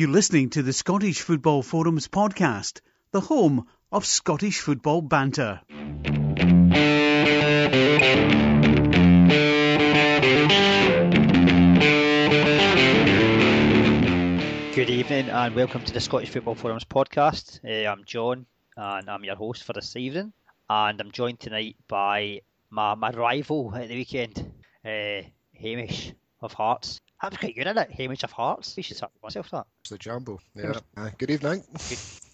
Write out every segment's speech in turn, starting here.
You're listening to the Scottish Football Forums podcast, the home of Scottish football banter. Good evening and welcome to the Scottish Football Forums podcast. Uh, I'm John and I'm your host for this evening. And I'm joined tonight by my, my rival at the weekend, uh, Hamish of Hearts. That was quite good, isn't it? Hamish of Hearts. You should start with myself that. It's the Jambo. Yeah. Uh, good evening.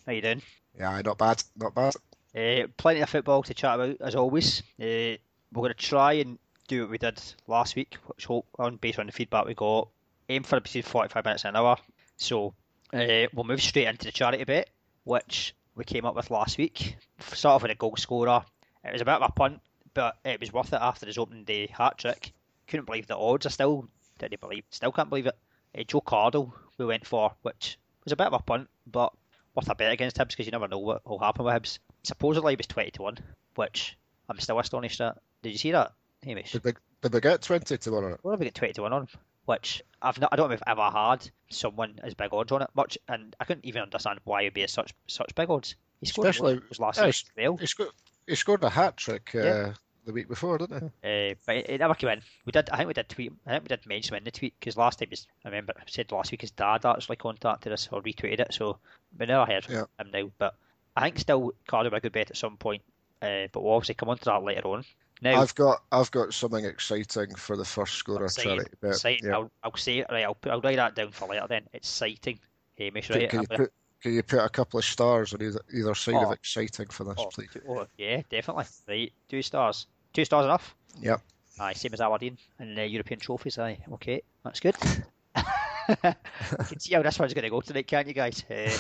How you doing? Yeah, not bad. Not bad. Uh, plenty of football to chat about as always. Uh, we're going to try and do what we did last week, which hope on based on the feedback we got. Aim for between 45 minutes an hour. So uh, we'll move straight into the charity bit, which we came up with last week. Start off with a goal scorer. It was a bit of a punt, but it was worth it after his opening day hat trick. Couldn't believe the odds. I still didn't believe. Still can't believe it. Uh, Joe Cardle we went for, which was a bit of a punt, but worth a bet against Hibs because you never know what will happen with Hibs. Supposedly he was twenty to one, which I'm still astonished at. Did you see that, Hamish? Did they, did they get 20 to 1 on it? What have we got twenty to one on? Which I've not, I don't know if I've ever had someone as big odds on it much, and I couldn't even understand why it'd be such such big odds. He scored Especially- was last yeah, as. He scored, he scored a hat trick uh, Yeah. The week before, didn't he? Uh, but it, it never came in. We did. I think we did tweet. I think we did mention him in the tweet because last time, his, I remember I said last week his dad actually contacted us or retweeted it. So we never heard from Yeah. him now. But I think still Cardle a good bet at some point. Uh, but we'll obviously come on to that later on. Now, I've got I've got something exciting for the first scorer exciting, charity bet. exciting. Yeah. I'll, I'll say it right. I'll, put- I'll write that down for later. Then it's exciting. Hamish, Can, right? can you put can you put a couple of stars on either, either side Oh. of exciting for this, oh, please? oh, yeah, definitely. Right, two stars. Two stars enough. Yep. Aye, same as Aberdeen and the European trophies. Aye, okay, that's good. you can see how this one's going to go tonight, can't you guys? Uh,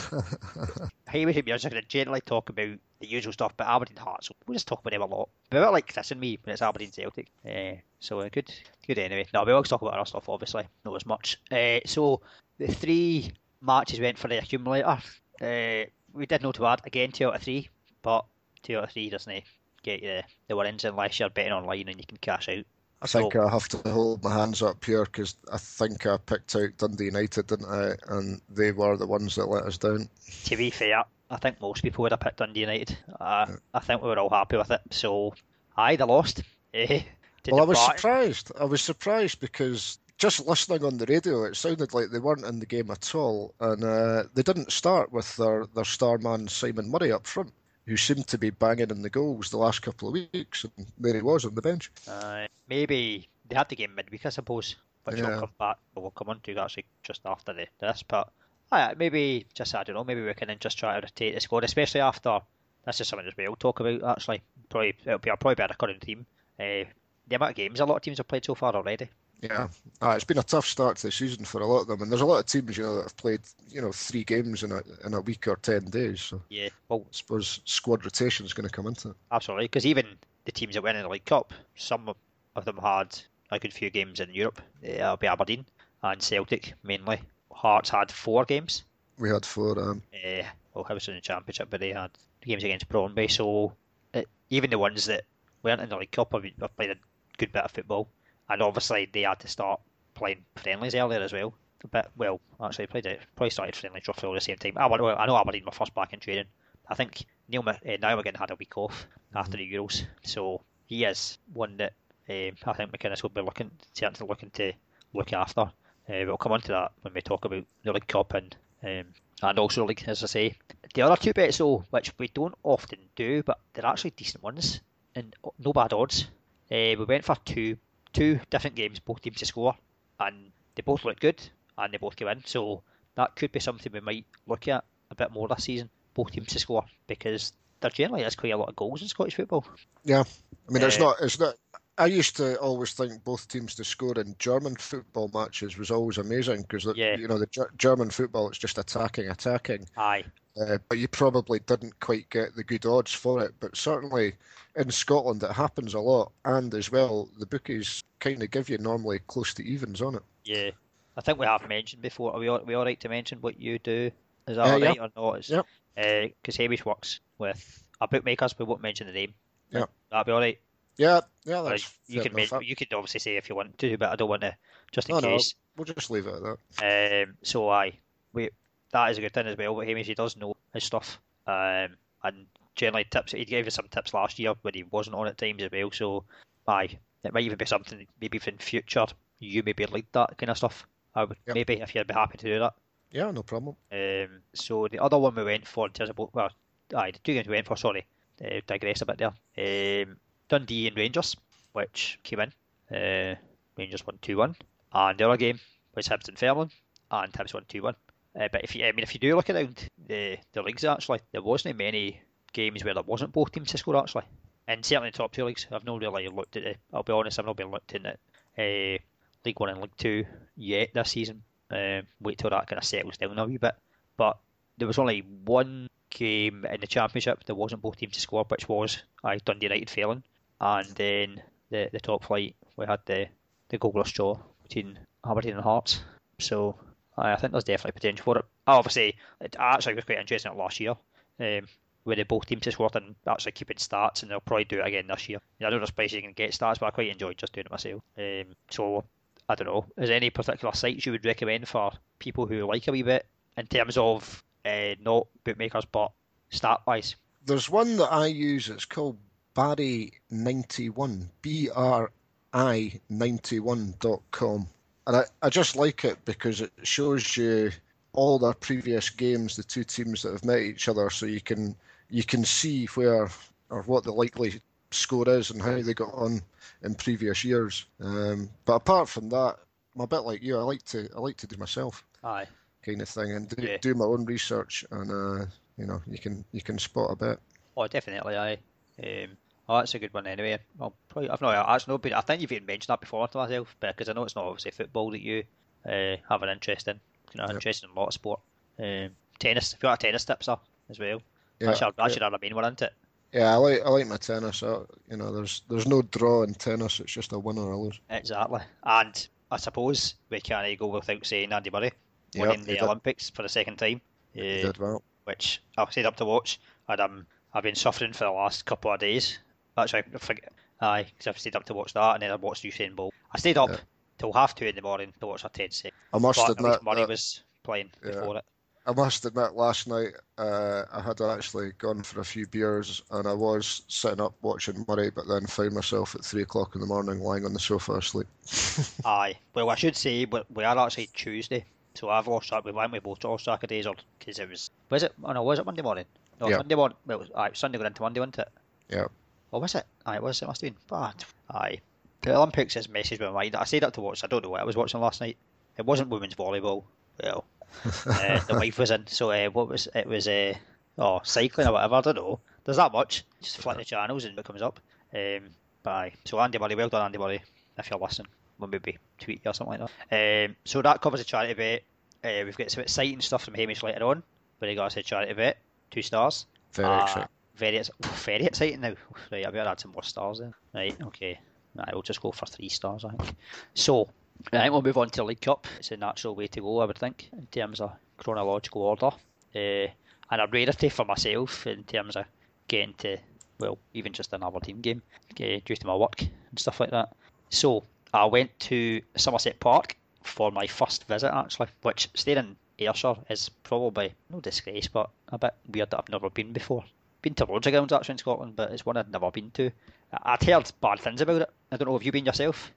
Hamish and are just going to generally talk about the usual stuff, but Aberdeen Hearts, we'll just talk about them a lot. But a bit like Chris and me when it's Aberdeen Celtic. Uh, so uh, good, good anyway. No, we always talk about our stuff, obviously, not as much. Uh, so the three matches went for the accumulator. Uh, we did not bad again, two out of three, but two out of three doesn't get you the, the winnings unless you're betting online and you can cash out. I think I have to hold my hands up here because I think I picked out Dundee United, didn't I? And they were the ones that let us down. to be fair, I think most people would have picked Dundee United. Uh, I think we were all happy with it. So, aye, they lost. Eh, Well, I was surprised. I was surprised because just listening on the radio, it sounded like they weren't in the game at all, and uh, they didn't start with their, their star man Simon Murray up front, who seemed to be banging in the goals the last couple of weeks, and there he was on the bench. Uh, maybe they had the game midweek, I suppose, which Yeah. we'll come back. We'll come on to actually just after the, this. But aye, maybe just I don't know. Maybe we can then just try to rotate the squad, especially after. That's just something that we'll talk about. Actually, probably it'll be probably be our current team. Uh, the amount of games a lot of teams have played so far already. Yeah, ah, it's been a tough start to the season for a lot of them, and there's a lot of teams, you know, that have played, you know, three games in a in a week or ten days. So Yeah, well, I suppose squad rotation is going to come into it. Absolutely, because even the teams that went in the League Cup, some of them had a good few games in Europe. Uh, It'll be Aberdeen and Celtic mainly. Hearts had four games. We had four. Um, Uh, well, Hibs in the Championship, but they had games against Brøndby. So uh, even the ones that weren't in the League Cup have played a good bit of football, and obviously they had to start playing friendlies earlier as well. A bit well, actually played it probably started friendlies roughly all the same time. I, well, I know Aberdeen were first back in training. I think Neil uh, Niall McGinn had a week off after the Euros, so he is one that um, I think McInnes will be looking certainly looking to look after. Uh, we'll come on to that when we talk about the League Cup and um, and also league, as I say. The other two bets though, which we don't often do, but they're actually decent ones and no bad odds. Uh, we went for two two different games, both teams to score, and they both looked good and they both came in. So that could be something we might look at a bit more this season. Both teams to score because there generally is quite a lot of goals in Scottish football. yeah, I mean, it's Uh, not. It's not. I used to always think both teams to score in German football matches was always amazing because Yeah. you know the Ger- German football it's just attacking, attacking. Aye, Uh, but you probably didn't quite get the good odds for it. But certainly in Scotland, it happens a lot, and as well, the bookies kind of give you normally close to evens on it. yeah. I think we have mentioned before. Are we all, we all right to mention what you do? Is that Uh, all yeah. right or not? Because Hamish works with a bookmakers, but we won't mention the name. Yep. That'll be all right. Yeah, yeah, that's you can you could obviously say if you want to, but I don't want to just in No, no, we'll just leave it at that. Um, so I we that is a good thing as well. But Hamish, he does know his stuff, um, and generally tips. He gave us some tips last year when he wasn't on at times as well. So, aye, it might even be something maybe in future you maybe lead that kind of stuff. I would Yep. maybe if you'd be happy to do that. Yeah, no problem. Um, so the other one we went for in terms of well, aye, the two games we went for. Sorry, uh, digress a bit there. Um, Dundee and Rangers, which came in. Uh, Rangers won two one, and the other game was Hibs and Fairland, and Hibs won two one. Uh, but if you, I mean, if you do look around the the leagues, actually, there wasn't many games where there wasn't both teams to score actually, and certainly top two leagues. I've not really looked at it. I'll be honest, I've not been looked at uh, League One and League Two yet this season. Um, wait till that kind of settles down a wee bit. But there was only one game in the championship there wasn't both teams to score, which was I Dundee United failing, and then the the top flight we had the the goalless draw between Aberdeen and Hearts. So I think there's definitely potential for it. Obviously, it actually was quite interesting last year. Um, where they both teams have scored and actually keeping stats, and they'll probably do it again this year. I don't know if you can get stats, but I quite enjoyed just doing it myself. Um, so I don't know. Is there any particular sites you would recommend for people who like a wee bit in terms of uh, not bookmakers but stat wise? There's one that I use. It's called Barry91. B R I 91.com. And I, I just like it because it shows you all their previous games, the two teams that have met each other, so you can you can see where or what the likely score is and how they got on in previous years. Um, but apart from that, I'm a bit like you. I like to I like to do myself Aye. kind of thing and do, Yeah. do my own research and uh, you know you can you can spot a bit. Oh, definitely, aye. Um, oh, that's a good one anyway. I'll probably, I've not that's not been. I think you've even mentioned that before to myself, because I know it's not obviously football that you uh, have an interest in. You know, Yep. interested in a lot of sport. Um, tennis. If you got a tennis tips up as well, Yeah, that should yeah. a main one, isn't it? Yeah, I like I like my tennis. I, you know, there's there's no draw in tennis. It's just a win or a lose. Exactly. And I suppose we can't go without saying Andy Murray Yep, winning he the did. Olympics for the second time. He Uh, did well. which I've stayed up to watch, and um, I've been suffering for the last couple of days. Actually, I forget. Aye, because I've stayed up to watch that, and then I watched Usain Bolt. I stayed up Yeah. till half two in the morning to watch a TED set. I must But admit Murray that, was playing Yeah. before it. I must admit last night uh, I had actually gone for a few beers and I was sitting up watching Murray, but then found myself at three o'clock in the morning lying on the sofa asleep. Aye. Well, I should say, but we are actually Tuesday, so I've lost track. We went with both lost track of days, or because it was was it? Oh no, was it Monday morning? No, Yeah. Monday morning. Well, aye, Sunday going into Monday, wasn't it? Yeah. Or was it? Aye, it was. It must have been. But aye, the Olympics has messaged my mind. I stayed up to watch. I don't know what I was watching last night. It wasn't women's volleyball. Well, uh, the wife was in. So uh, what was it? Was uh, oh cycling or whatever. I don't know. There's that much. Just flick the channels and it comes up. Um, but aye. So Andy Murray, well done, Andy Murray. If you're listening, we'll maybe tweet you or something like that. Um, so that covers the charity bit. Uh, we've got some exciting stuff from Hamish later on. But he got us a charity bet, two stars. Very Uh, exciting. Very, ex- very exciting now. Right, I better add some more stars then. Right, okay. Right, we'll just go for three stars, I think. So, I think we'll move on to League Cup. It's a natural way to go, I would think, in terms of chronological order. Uh, and a rarity for myself in terms of getting to, well, even just another team game, uh, due to my work and stuff like that. So, I went to Somerset Park for my first visit, actually, which staying in Ayrshire is probably no disgrace, but a bit weird that I've never been before. Been to loads of grounds actually in Scotland, but it's one I'd never been to. I- I'd heard bad things about it. I don't know. Have you've been yourself?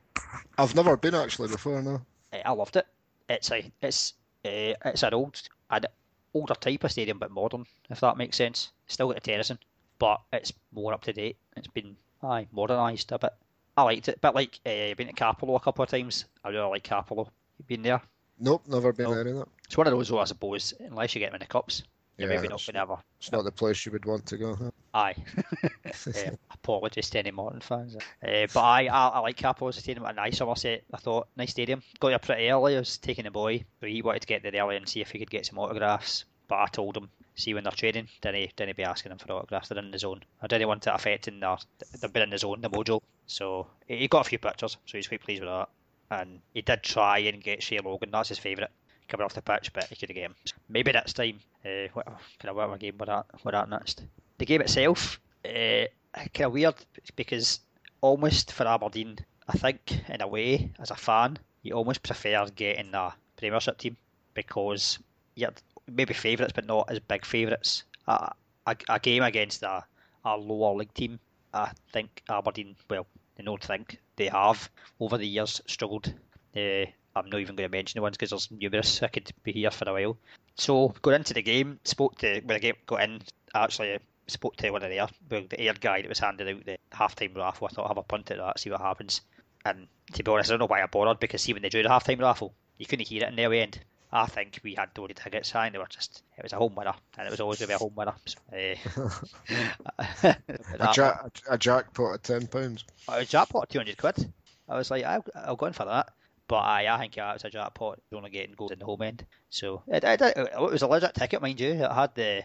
I've never been actually before, no. Eh, I loved it. It's a it's uh, it's an old an older type of stadium, but modern, if that makes sense. Still got the terracing, but it's more up to date. It's been aye modernised a bit. I liked it, but like uh, been to Cappielow a couple of times. I really like Cappielow. You been there? Nope, never been No. there either. It's one of those, though, I suppose. Unless you get them in the cups, Yeah, maybe not it's- ever. It's not the place you would want to go. Huh? Aye. um, apologies to any Morton fans. Uh, but I, I, I like a stadium. A nice Somerset, I thought. Nice stadium. Got there pretty early. I was taking the boy. He wanted to get there early and see if he could get some autographs. But I told him, see when they're training, then he didn't be asking them for autographs. They're in the zone. I didn't want it affecting their, they've been in the zone, the mojo. So he he got a few pictures, so he's quite pleased with that. And he did try and get Shay Logan. That's his favourite coming off the pitch, but he could have get him. Maybe next time. Uh, what kind of game we're at? We're next. The game itself, uh, kind of weird because almost for Aberdeen, I think in a way, as a fan, you almost prefer getting a Premiership team because you're maybe favourites, but not as big favourites. A, a, a, game against a, a lower league team, I think Aberdeen, well, I don't think they have over the years struggled. Uh, I'm not even going to mention the ones because there's numerous. I could be here for a while. So going into the game, spoke to when I get, got in. Actually, spoke to one of the well, the air guy that was handing out the half-time raffle. I thought I'll have a punt at that, see what happens. And to be honest, I don't know why I bothered because see when they drew the half-time raffle, you couldn't hear it in the end. I think we had Dory tickets and they were just it was a home winner and it was always going to be a home winner. So, uh, a, jack, a jackpot of ten pounds. A jackpot of two hundred quid. I was like, I'll, I'll go in for that. But I, I think yeah, it was a jackpot. Only getting goals in the home end, so it, it, it, was a legit ticket, mind you. It had the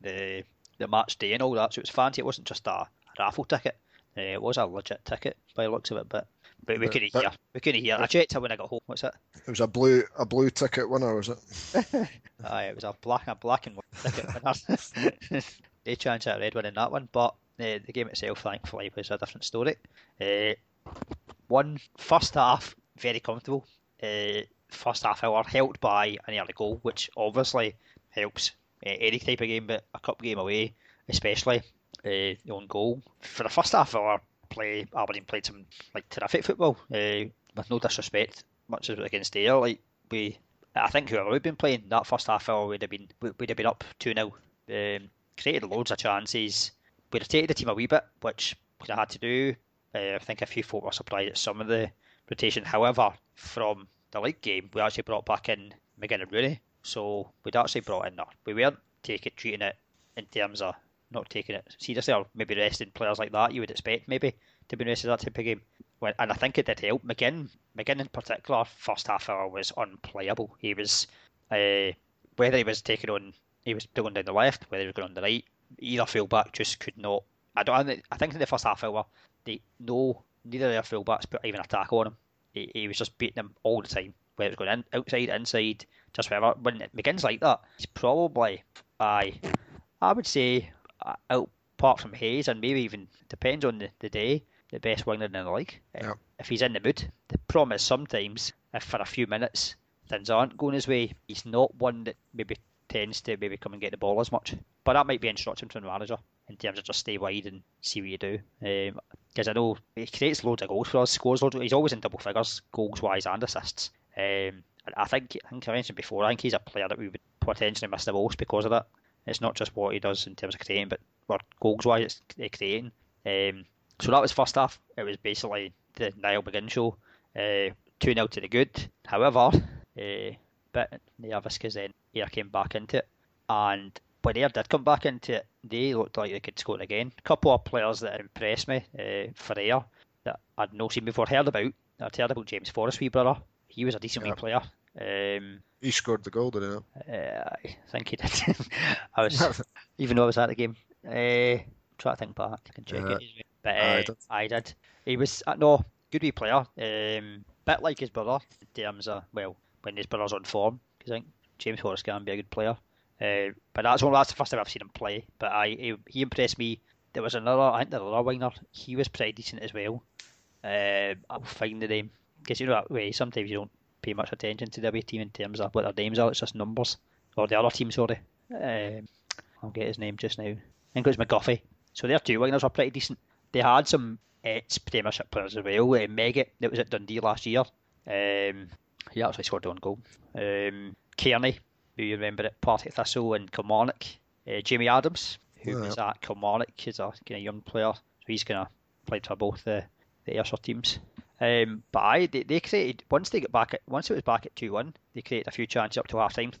the the match day and all that, so it was fancy. It wasn't just a, a raffle ticket. Uh, it was a legit ticket by the looks of it, but but we couldn't hear. We couldn't hear. I checked it when I got home. What's it? It was a blue a blue ticket winner, was it? Aye, it was a black a black and white ticket winner. they chance at a red one in that one, but uh, the game itself, thankfully, was a different story. Uh, one first half very comfortable. Uh, first half hour helped by an early goal, which obviously helps uh, any type of game, but a cup game away, especially uh, own goal. For the first half hour play, Aberdeen played some like terrific football, uh, with no disrespect, much as against Ayr. Like we, I think whoever we'd been playing that first half hour would have been would have been up two 0 um, created loads of chances. We'd have taken the team a wee bit, which we had to do. Uh, I think a few folk were surprised at some of the rotation. However, from the league game, we actually brought back in McGinn and Rooney. So we'd actually brought in that. We weren't taking treating it in terms of not taking it seriously or maybe resting players like that you would expect maybe to be rested that type of game. When, and I think it did help. McGinn, McGinn in particular, first half hour was unplayable. He was, uh, whether he was taking on, he was going down the left, whether he was going on the right, either fullback just could not. I don't. I think in the first half hour, they no neither of their fullbacks put even a tackle on him. He, he was just beating them all the time, whether it was going in, outside, inside, just whatever. When it begins like that, he's probably, I, I would say, uh, out apart from Hayes, and maybe even depends on the, the day, the best winger in the league. Yeah. If he's in the mood, the problem is sometimes if for a few minutes things aren't going his way, he's not one that maybe tends to maybe come and get the ball as much. But that might be instruction from the manager in terms of just stay wide and see what you do. Because um, I know he creates loads of goals for us, scores loads. He's always in double figures, goals wise and assists. Um, I think I think I mentioned before. I think he's a player that we would potentially miss the most because of that. It's not just what he does in terms of creating, but what goals wise it's creating. Um, so that was first half. It was basically the Niall McGinn show. Uh, 2 0 to the good. However, uh, nervous because then Ayr came back into it. And when Ayr did come back into it, they looked like they could score again. A couple of players that impressed me uh, for Ayr that I'd not seen before, heard about. I'd heard about James Forrest, wee brother. He was a decent wee player. Um, he scored the goal, didn't he? Uh, I think he did. I was, even though I was at the game. Uh, try to think back. I can check uh, it. But uh, I, did. I did. He was uh, no good wee player. Um, bit like his brother in terms of well, when his brother's on form. Because I think James Forrest can be a good player. Uh, but that's only that's the first time I've seen him play. But I he, he impressed me. There was another I think another winger. He was pretty decent as well. Uh, I'll find the name because you know that way sometimes you don't pay much attention to the away team in terms of what their names are. It's just numbers or the other team. Sorry, um, I'll get his name just now. I think it was McGuffie. So their two wingers were pretty decent. They had some ex Premiership players as well. Uh, Megget that was at Dundee last year. Um, he actually scored one goal. Um, Kearney, who you remember at Partick Thistle and Kilmarnock. Uh, Jamie Adams, who was at Kilmarnock, he's a kind of young player. So he's going to play for both the, the Ayrshire teams. Um, but I, they, they created once they got back at once it was back at two one, they created a few chances up to half time.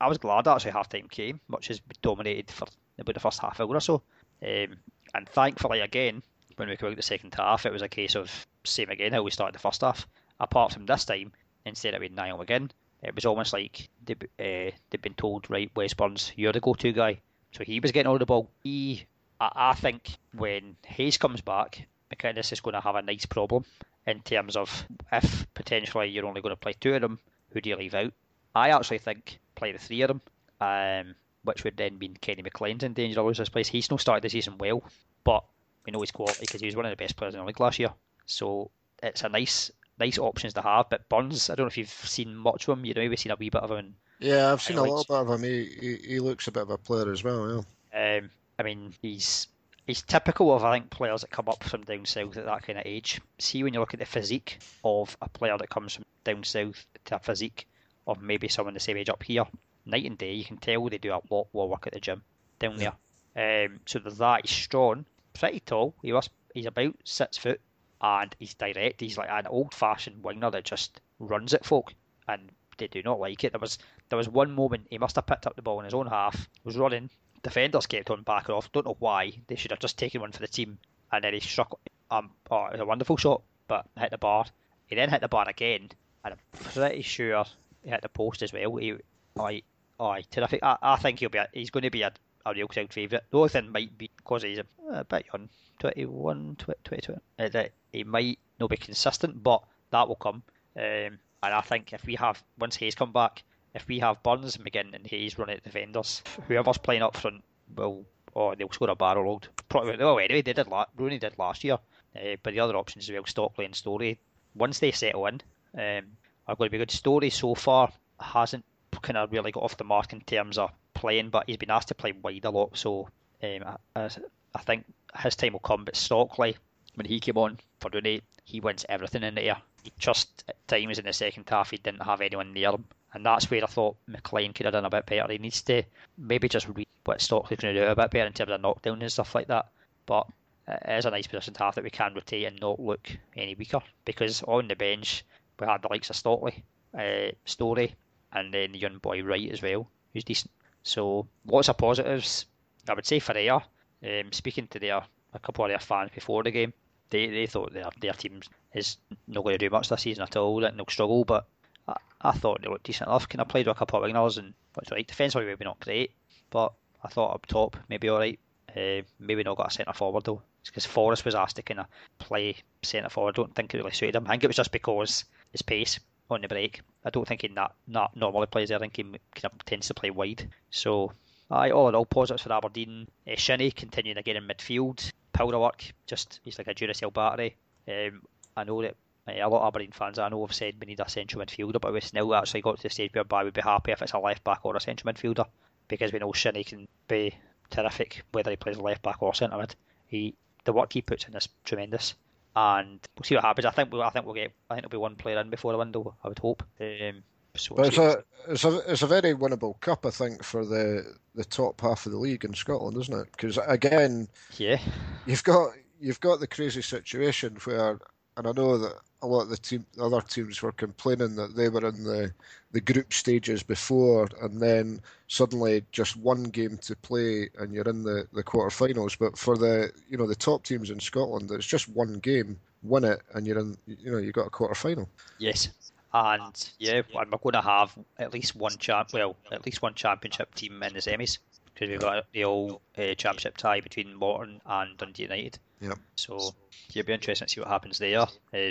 I was glad actually half time came, much as dominated for about the first half hour or so. Um, and thankfully again, when we came out the second half, it was a case of same again how we started the first half. Apart from this time, instead of being Niall again, it was almost like they, uh, they'd been told, right, Wes Burns, you're the go-to guy. So he was getting all the ball. He, I, I think, when Hayes comes back, McInnes is going to have a nice problem in terms of if potentially you're only going to play two of them, who do you leave out? I actually think play the three of them, um, which would then mean Kenny McLean's in danger of losing his place. He's not started the season well, but we know his quality because he was one of the best players in the league last year. So it's a nice nice options to have. But Burns, I don't know if you've seen much of him. You know, we've seen a wee bit of him Yeah, I've seen a Highlights. little bit of him. He, he he looks a bit of a player as well. Yeah. Um, I mean, he's he's typical of I think players that come up from down south at that kind of age. See when you look at the physique of a player that comes from down south to a physique of maybe someone the same age up here, night and day. You can tell they do a lot more work at the gym down there. Um, so there's that. He's strong, pretty tall. He was he's about six foot, and he's direct. He's like an old-fashioned winger that just runs at folk, and they do not like it. There was there was one moment he must have picked up the ball in his own half, was running. Defenders kept on backing off. Don't know why. They should have just taken one for the team, and then he struck. Um, oh, it was a wonderful shot, but hit the bar. He then hit the bar again, and I'm pretty sure he hit the post as well. He, aye, aye, terrific. I, I think he'll be. A, he's going to be a, a real crowd favourite. The only thing might be because he's a, a bit young, 21, 20, 22, uh, that he might not be consistent, but that will come. Um, and I think if we have once Hayes come back, if we have Burns, and McGinn, and Hayes running at defenders, whoever's playing up front will, or they'll score a barrel load. Probably, well, anyway, they did. La- Rooney did last year, uh, but the other options as well, Stockley and Storey. Once they settle in, um, are going to be good. Storey so far hasn't kind of really got off the mark in terms of playing, but he's been asked to play wide a lot. So um, I, I think his time will come. But Stockley, when he came on for Rooney, he wins everything in the air. He just at times in the second half he didn't have anyone near him, and that's where I thought McLean could have done a bit better. He needs to maybe just read what Stockley's going to do a bit better in terms of knockdown and stuff like that. But it is a nice position to have that we can rotate and not look any weaker because on the bench we had the likes of Stockley, uh, Storey, and then the young boy Wright as well, who's decent. So lots of positives. I would say for Ayr, um, speaking to their a couple of their fans before the game, they, they thought their their team is not going to do much this season at all, and they'll struggle. But I, I thought they looked decent enough. Kind of played with a couple of wingers and what's right. Defensively maybe not great, but I thought up top maybe all right. Uh, maybe not got a centre forward though, because Forrest was asked to kind of play centre forward. I don't think it really suited him. I think it was just because his pace on the break. I don't think he not, not normally plays there. I think he kind of tends to play wide. So, aye, all in all, positives for Aberdeen. Uh, Shinnie continuing again in midfield. Powder work, just he's like a Duracell battery. Um, I know that uh, a lot of Aberdeen fans I know have said we need a central midfielder, but we still actually got to the stage whereby we'd be happy if it's a left back or a central midfielder because we know Shinnie can be terrific whether he plays left back or centre mid. He the work he puts in is tremendous and we'll see what happens. I think we'll, I think we'll get. I think there'll be one player in before the window. I would hope. Um, so But it's a it's a it's a very winnable cup, I think, for the the top half of the league in Scotland, isn't it? Because again, yeah, you've got you've got the crazy situation where, and I know that a lot of the team, the other teams were complaining that they were in the the group stages before, and then suddenly just one game to play, and you're in the the quarterfinals. But for the you know the top teams in Scotland, it's just one game, win it, and you're in. You know you got a quarterfinal. yes, and yeah, and we're going to have at least one champ. Well, at least one championship team in the semis because we've got the old uh, championship tie between Morton and Dundee United. Yeah. So it'll be interesting to see what happens there. Uh,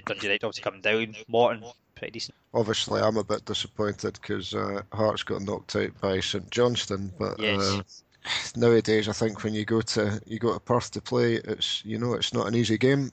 Dundee United obviously coming down. Morton pretty decent. Obviously, I'm a bit disappointed because uh, Hearts got knocked out by St Johnstone, but Yes. uh, nowadays I think when you go to you go to Perth to play, it's you know it's not an easy game.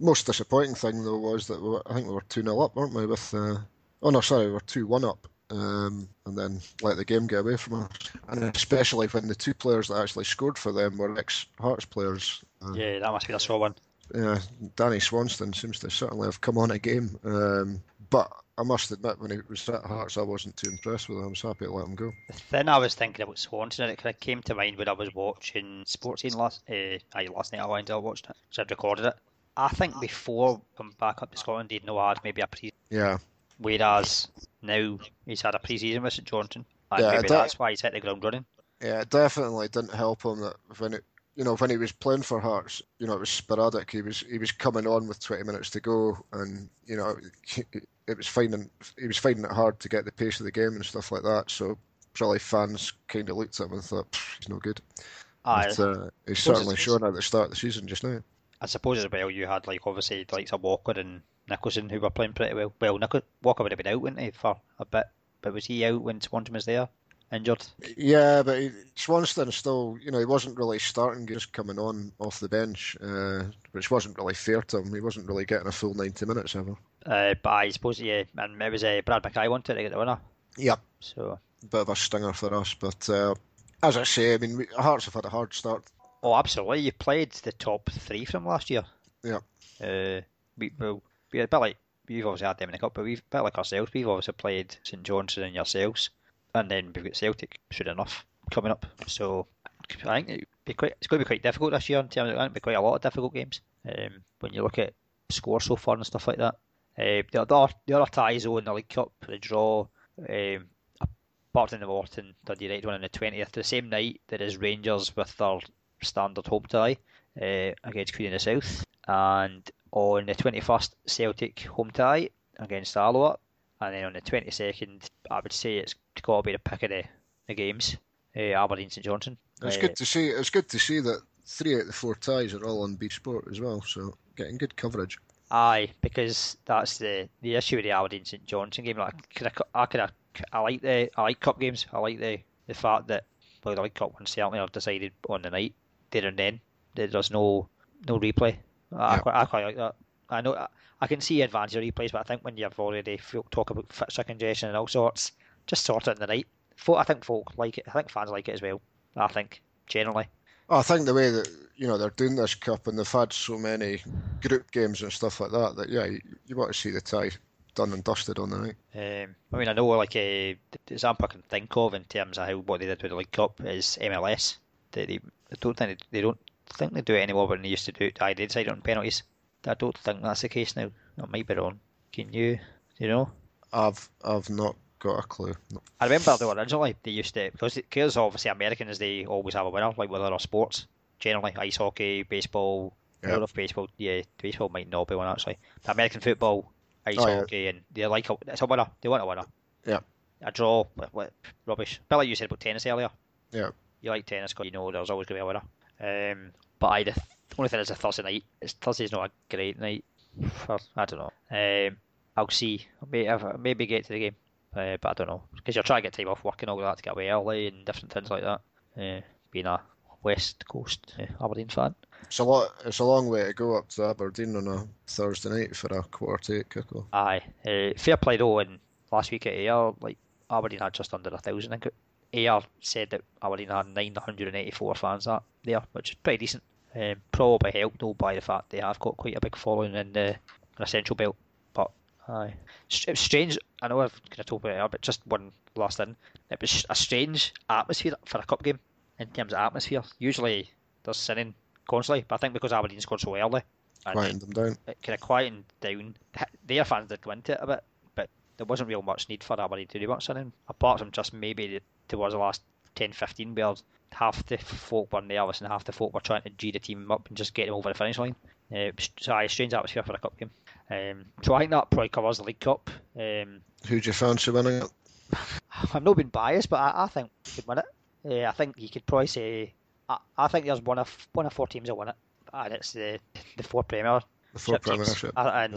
Most disappointing thing though was that we were, I think we were two 0 up, weren't we? With uh, oh no, sorry, we were two one up, um, and then let the game get away from us. And especially when the two players that actually scored for them were ex Hearts players. Uh, Yeah, that must be a sore one. yeah, Danny Swanson seems to certainly have come on a game. Um, but I must admit, when he was at Hearts, I wasn't too impressed with him. I was happy to let him go. The thing I was thinking about Swanson, and it kind of came to mind when I was watching Sports Scene last, uh, aye, last night. I went I watched it, so I'd recorded it. I think before coming back up to Scotland, he'd no had maybe a pre, Yeah, whereas now he's had a pre-season with St Johnstone, and Yeah, maybe that- that's why he's hit the ground running. yeah, it definitely didn't help him that when it, you know, when he was playing for Hearts, you know, it was sporadic. He was he was coming on with 20 minutes to go, and you know, it was finding he was finding it hard to get the pace of the game and stuff like that. So probably fans kind of looked at him and thought he's no good. Aye, But uh, he's certainly it's- shown at the start of the season just now. I suppose as well you had like obviously the likes of Walker and Nicholson who were playing pretty well. Well, Nichol- Walker would have been out, wouldn't he, for a bit? But was he out when Swanson was there, injured? Yeah, but he, Swanson still, you know, he wasn't really starting, just coming on off the bench, uh, which wasn't really fair to him. He wasn't really getting a full 90 minutes ever. Uh, but I suppose yeah, and it was uh, Brad McKay wanted to get the winner. Yep. So, bit of a stinger for us. But uh, as I say, I mean, Hearts have had a hard start. Oh, absolutely. You played the top three from last year. Yeah. Uh, we, well, we a bit like we've obviously had them in the cup, but we've a bit like ourselves. We've obviously played St Johnstone and yourselves, and then we've got Celtic soon enough coming up. So I think it'd be quite, it's going to be quite difficult this year in terms of, I think it'll be quite a lot of difficult games. Um, when you look at score so far and stuff like that. Uh, the other the other ties though in the League Cup, the draw, um, apart from the Morton third United one on the twentieth, the same night there is Rangers with their standard home tie uh, against Queen of the South, and on the twenty first Celtic home tie against Alloa, and then on the twenty second, I would say it's got to be the pick of the, the games, uh, Aberdeen St Johnstone. It's Uh, good to see. It's good to see that three out of the four ties are all on BT Sport as well. So getting good coverage. Aye, because that's the the issue with the Aberdeen St Johnstone game. Like, could I, I could I, I like the I like cup games. I like the the fact that well, the League Cup one certainly I've decided on the night there and then. There- There's no no replay. I, Yeah. quite, I quite like that. I know I, I can see advantage of replays, but I think when you've already feel, talk about fixture congestion and all sorts, just sort it in the night. Folk, I think folk like it. I think fans like it as well. I think generally. Oh, I think the way that you know they're doing this cup and they've had so many group games and stuff like that that yeah, you, you want to see the tie done and dusted on the night. Um, I mean, I know like a the example I can think of in terms of how what they did with the League Cup is MLS. They, they I don't think they, they don't think they do it anymore, but they used to do it. I did decide on penalties. I don't think that's the case now. I might be wrong. Can you, you know? I've I've not got a clue. No. I remember though originally they used to because because obviously Americans they always have a winner like with other sports generally ice hockey, baseball. I Yeah. don't know if baseball yeah baseball might not be one actually. But American football, ice Oh, yeah. hockey, and they like a, it's a winner. They want a winner. Yeah. A draw, what, what, rubbish. But like you said about tennis earlier. Yeah. You like tennis because you know there's always going to be a winner. Um, but I the th- only thing is a Thursday night. It's Thursday's not a great night. For, I don't know. Um, I'll see. Maybe, maybe get to the game. Uh, but I don't know because you're trying to get time off work and all that to get away early and different things like that. Uh, being a West Coast uh, Aberdeen fan, It's a lot. It's a long way to go up to Aberdeen on a Thursday night for a quarter to eight kickoff. aye. Uh, fair play though. And last week at Ayr, like Aberdeen had just under a thousand. I think Ayr said that Aberdeen had 984 fans that there, which is pretty decent. Um, probably helped though by the fact they have got quite a big following in the, in the Central Belt. But aye, it's, it's strange. I know I've kind of talked about it, earlier, but just one last thing. It was a strange atmosphere for a cup game in terms of atmosphere. Usually there's sinning constantly, but I think because Aberdeen scored so early, and Quieting them down. it kind of quietened down. Their fans did go into it a bit, but there wasn't real much need for Aberdeen to do much sinning, apart from just maybe the, towards the last 10 15 where half the folk were nervous and half the folk were trying to G the team up and just get them over the finish line. Uh, so, aye, strange atmosphere for a cup game. Um, so I think that probably covers the League Cup. Um, Who do you fancy winning it? I've not been biased, but I, I think we could win it. Uh, I think you could probably say I, I think there's one of one of four teams that win it, and it's the the four Premier The four. Premiership. I, and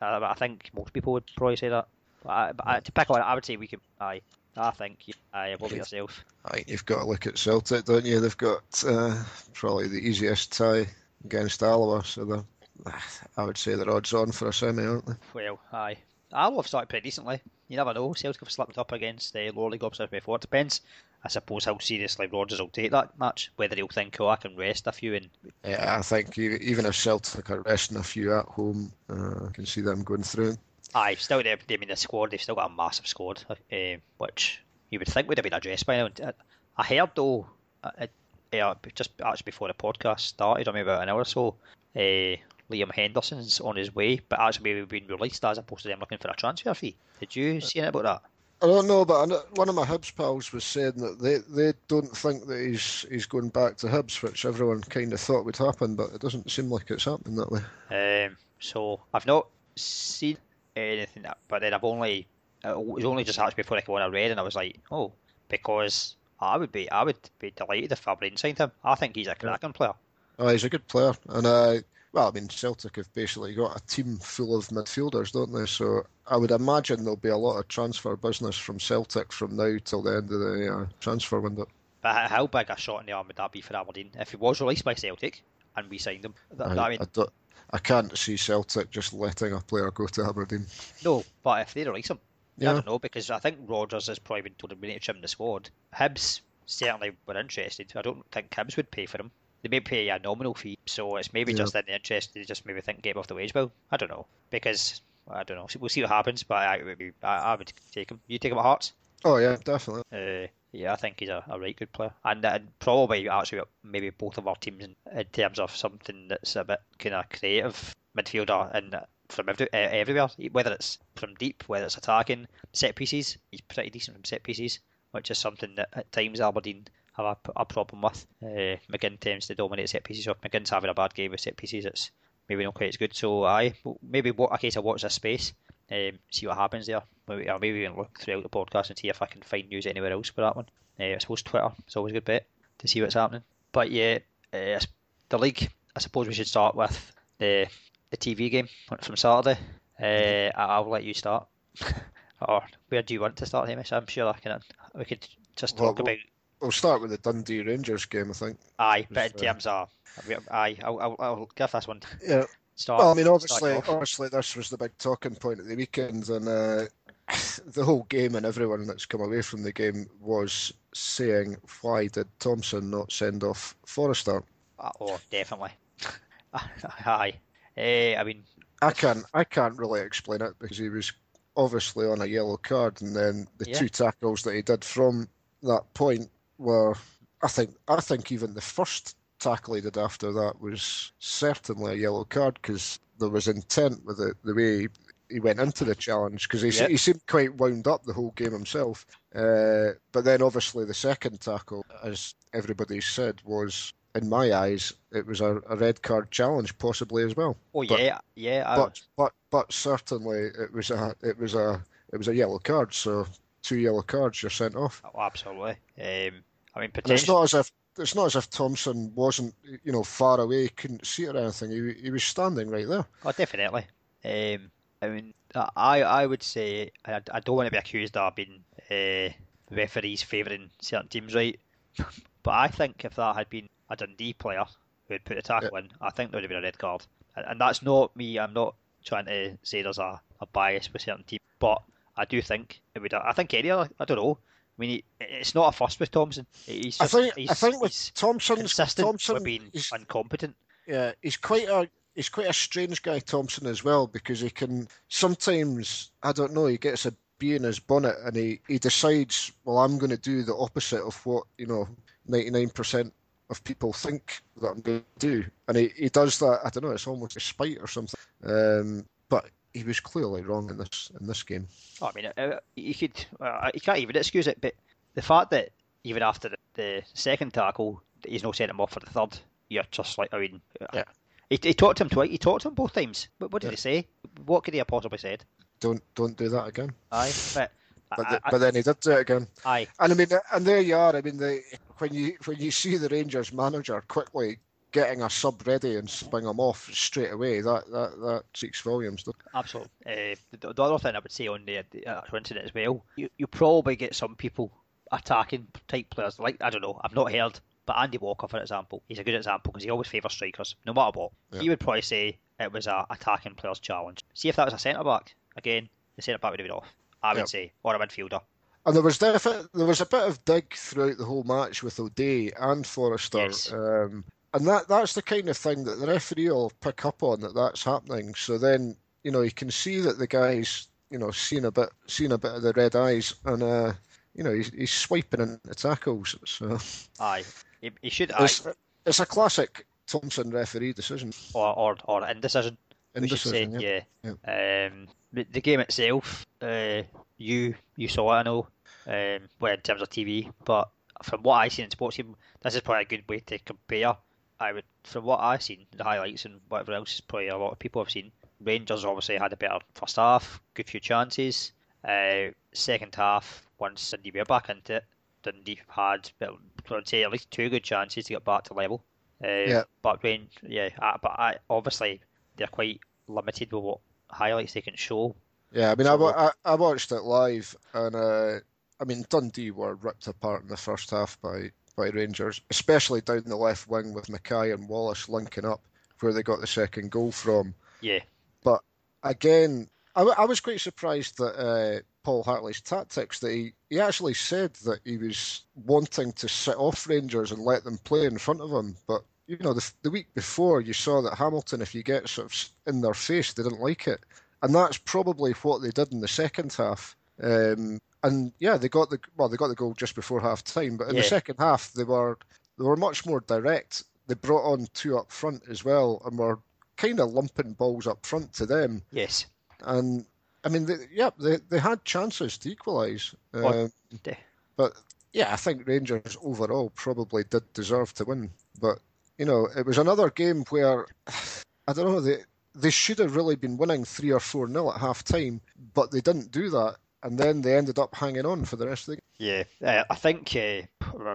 yeah. uh, I think most people would probably say that. But, I, but I, to pick on it, I would say we could. Aye, I think. Aye, about yourself? I think you've got to look at Celtic, don't you? They've got uh, probably the easiest tie against Alloa, so they're, I would say they're odds on for a semi, aren't they? Well, aye. I have started pretty decently. You never know. Celtic have slipped up against the lower league opposites before. It depends, I suppose, how seriously Rodgers will take that match. Whether he'll think, oh, I can rest a few and Yeah, I think even if Celtic are resting a few at home, uh, I can see them going through. Aye, still they, I mean the squad. They've still got a massive squad, uh, which you would think would have been addressed by now. Uh, I heard though, uh, uh, yeah, just actually before the podcast started, I mean about an hour or so, uh, Liam Henderson's on his way, but actually maybe been released as opposed to them looking for a transfer fee. Did you see anything about that? I don't know, but I know- one of my Hibs pals was saying that they, they don't think that he's he's going back to Hibs, which everyone kind of thought would happen, but it doesn't seem like it's happening that way. Um, so I've not seen anything, that, but then I've only it was only just actually before I came on I read and I was like, oh, because I would be I would be delighted if Aberdeen signed him. I think he's a cracking player. Oh, he's a good player, and uh, well, I mean Celtic have basically got a team full of midfielders, don't they? So I would imagine there'll be a lot of transfer business from Celtic from now till the end of the uh, transfer window. But how big a shot in the arm would that be for Aberdeen if he was released by Celtic and we signed him? That, I, I mean, I, don't- I can't see Celtic just letting a player go to Aberdeen. no, but if they release him, Yeah. I don't know because I think Rodgers has probably been told we need to trim the squad. Hibs certainly were interested. I don't think Hibs would pay for him. They may pay a nominal fee, so it's maybe Yeah. just in the interest. They just maybe think get him off the wage bill. I don't know because I don't know. We'll see what happens. But I, would be- I, I would take him. You take him at Hearts. Oh yeah, definitely. Uh, yeah, I think he's a, a right good player, and, and probably actually maybe both of our teams in, in terms of something that's a bit kind of creative midfielder and from every, uh, everywhere, whether it's from deep, whether it's attacking set pieces. He's pretty decent from set pieces, which is something that at times Aberdeen have a, a problem with. Uh, McGinn tends to dominate set pieces. So if McGinn's having a bad game with set pieces, it's maybe not quite as good. So I maybe what a case of watch this space, um, see what happens there. Maybe I'll maybe even look throughout the podcast and see if I can find news anywhere else for that one. Uh, I suppose Twitter is always a good bet to see what's happening. But yeah, uh, the league. I suppose we should start with the the TV game from Saturday. Uh, I'll let you start. or where do you want to start, Hamish? I'm sure I can. We could just talk well- about We'll start with the Dundee Rangers game, I think. aye, but in terms of aye, I'll, I'll, I'll give this one. Yeah. Start. Well, I mean, obviously, obviously, this was the big talking point at the weekend, and uh, the whole game and everyone that's come away from the game was saying, "Why did Thompson not send off Forrester?" Uh, Oh, definitely. Aye. Eh, I mean, I can't, I can't really explain it because he was obviously on a yellow card, and then the Yeah. two tackles that he did from that point were, I think, I think even the first tackle he did after that was certainly a yellow card because there was intent with it, the way he, went into the challenge because he, Yep. he seemed quite wound up the whole game himself. Uh, but then obviously the second tackle, as everybody said, was in my eyes it was a, a red card challenge possibly as well oh But- yeah, yeah. I, but but but certainly it was a it was a it was a yellow card. So two yellow cards, you're sent off. oh, absolutely. Um, I mean, And it's not as if it's not as if Thompson wasn't you know far away, couldn't see it or anything. He he was standing right there. Oh, definitely. Um, I mean, I I would say I, I don't want to be accused of being uh, referees favouring certain teams, right? But I think if that had been a Dundee player who had put the tackle in, I think there would have been a red card. And, and that's not me. I'm not trying to say there's a, a bias with certain teams, but I do think it would. I think any other. I don't know. I mean, it's not a fuss with Thompson. He's I think he's, I think with Thompson's consistent Thompson, being he's, incompetent. yeah, he's quite a he's quite a strange guy, Thompson as well, because he can sometimes I don't know he gets a bee in his bonnet and he, he decides, well, I'm going to do the opposite of what you know, ninety nine percent of people think that I'm going to do, and he, he does that. I don't know, it's almost a spite or something. Um, but he was clearly wrong in this in this game. Oh, I mean, uh, you could, uh, you can't even excuse it, but the fact that even after the, the second tackle, he's not sent him off for the third, you're just like, I mean, uh, Yeah. He, he talked to him twice. He talked to him both times. But what did Yeah. he say? What could he have possibly said? Don't don't do that again. Aye, but, But I, I, but then he did do it again. aye, And I mean, and there you are. I mean, the, when you when you see the Rangers manager quickly getting a sub ready and spring him off straight away, that that that speaks volumes. absolutely. Uh, the, the other thing I would say on the, the actual incident as well, you, you probably get some people attacking type players. Like I don't know, I've not heard, but Andy Walker, for example, he's a good example because he always favours strikers, no matter what. Yeah. He would probably say it was a attacking players challenge. See if that was a centre back again, the centre back would have been off. I would Yeah. say, or a midfielder. And there was definitely there was a bit of dig throughout the whole match with O'Dea and Forrester. Yes. Um, and that that's the kind of thing that the referee will pick up on that that's happening. So then you know you can see that the guy's you know seen a bit seen a bit of the red eyes and uh, you know he's, he's swiping into tackles. So Aye, he, he should. It's it's a classic Thompson referee decision. or or or indecision. should say, Indecision, yeah. Um, the, the game itself, uh, you you saw it, I know, um, well in terms of TV, but from what I seen in Sportscene, this is probably a good way to compare. I would, from what I've seen, the highlights and whatever else, is probably a lot of people have seen. Rangers obviously had a better first half, good few chances. Uh, second half, once Dundee were back into it, Dundee had, well, I'd say at least two good chances to get back to level. Uh, Yeah. But when, yeah, but I, obviously they're quite limited with what highlights they can show. Yeah, I mean, I, So- wa- I, I watched it live, and uh, I mean, Dundee were ripped apart in the first half by, by Rangers, especially down the left wing with McKay and Wallace linking up, where they got the second goal from. Yeah, But again, I, I was quite surprised that uh, Paul Hartley's tactics that he, he actually said that he was wanting to sit off Rangers and let them play in front of him. But, you know, the, the week before you saw that Hamilton, if you get sort of in their face, they didn't like it. And that's probably what they did in the second half. Um, and yeah, they got the well, they got the goal just before half time. But in Yeah. the second half, they were they were much more direct. They brought on two up front as well, and were kind of lumping balls up front to them. Yes. And I mean, they, yeah, they they had chances to equalise. Oh, Um, but yeah, I think Rangers overall probably did deserve to win. But you know, it was another game where I don't know they they should have really been winning three or four nil at half time, but they didn't do that, and then they ended up hanging on for the rest of the game. Yeah, uh, I think uh,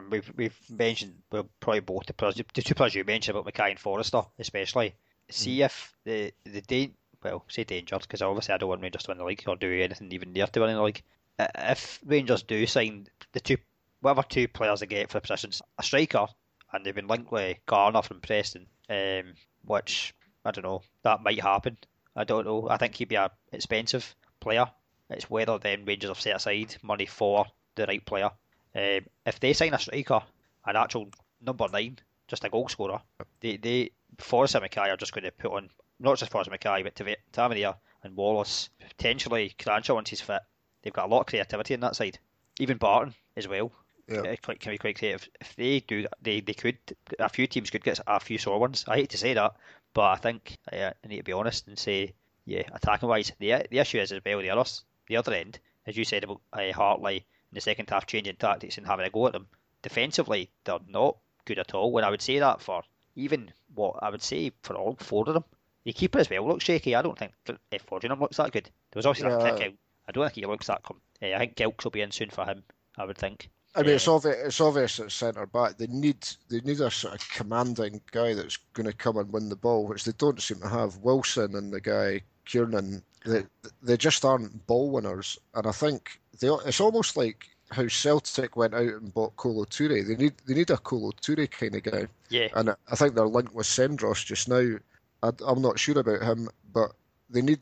we've we've mentioned well probably both the players, the two players you mentioned about Mackay and Forrester especially. See if the the da- well say danger because obviously I don't want Rangers to win the league or do anything even near to winning the league. If Rangers do sign the two whatever two players they get for the positions, a striker, and they've been linked with Garner from Preston, um, which I don't know that might happen. I don't know. I think he'd be a expensive player. It's whether then Rangers have set aside money for the right player. Um, if they sign a striker, an actual number nine, just a goal scorer, they they Forrest and Mackay are just going to put on not just and Mackay, but Tav- Tavernier and Wallace, potentially Cranshaw once he's fit. They've got a lot of creativity on that side. Even Barton as well. Yeah. uh, quite- Can be quite creative. If they do, that, they they could. A few teams could get a few sore ones. I hate to say that, but I think uh, I need to be honest and say, yeah, attacking wise, the the issue is as well the other the other end, as you said about uh, Hartley in the second half changing tactics and having a go at them. Defensively, they're not good at all. And I would say that for even what I would say for all four of them. The keeper as well looks shaky. I don't think if Foderingham looks that good. There was obviously Yeah. that kick out. I don't think he looks that. Com- uh, I think Gilks will be in soon for him. I would think. I mean, Yeah. it's obvious. It's obvious at centre back. They need they need a sort of commanding guy that's going to come and win the ball, which they don't seem to have. Wilson and the guy Kiernan, they they just aren't ball winners. And I think they it's almost like how Celtic went out and bought Kolo Toure. They need they need a Kolo Toure kind of guy. Yeah, And I- I think they're linked with Senderos just now. I, I'm not sure about him, but they need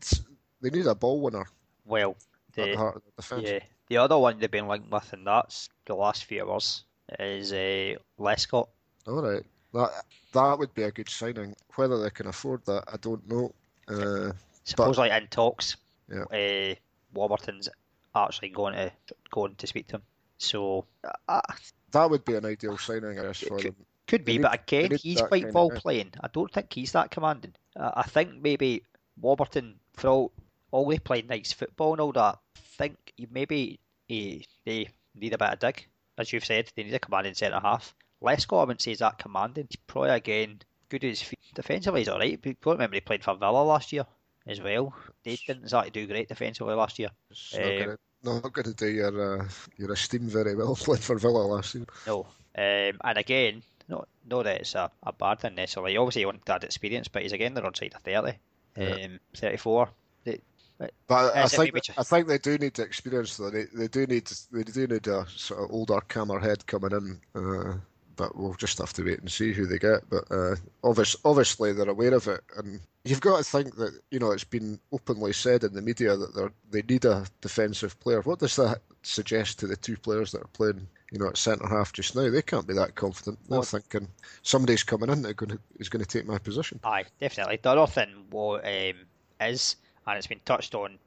they need a ball winner well, the, the heart of the yeah, the other one they've been linked with, and that's the last few hours, is uh, Lescott. All right, that that would be a good signing. Whether they can afford that, I don't know. Uh, Supposedly in talks. Yeah. Uh, Warburton's actually going to going to speak to him. So uh, that would be an ideal signing, I guess, for Could- them. Could be, need- but again, he's quite ball playing. I don't think he's that commanding. Uh, I think maybe Warburton, for all, all they play nice football and all that, I think maybe he, they need a bit of dig. As you've said, they need a commanding centre half. Lescott, I wouldn't say is that commanding. He's probably, again, good at his feet. Defensively, he's alright. But don't remember he played for Villa last year as well. They didn't exactly do great defensively last year. It's Um, not gonna not going to do your uh, your esteem very well playing for Villa last year. No. Um, and again, not not that it's a, a bad thing necessarily. Obviously, he wanted that experience, but he's again they're on side of 30, Yeah. um, 34. They, But I Is think maybe I think they do need the experience though. They they do need they do need a sort of older camera head coming in. Uh, but we'll just have to wait and see who they get. But uh, obvious, obviously they're aware of it, and you've got to think that you know it's been openly said in the media that they they need a defensive player. What does that suggest to the two players that are playing? You know, at centre half just now, they can't be that confident. They're Well- thinking somebody's coming in that going to, is going to take my position. aye, definitely. The other thing what, um, is, and it's been touched on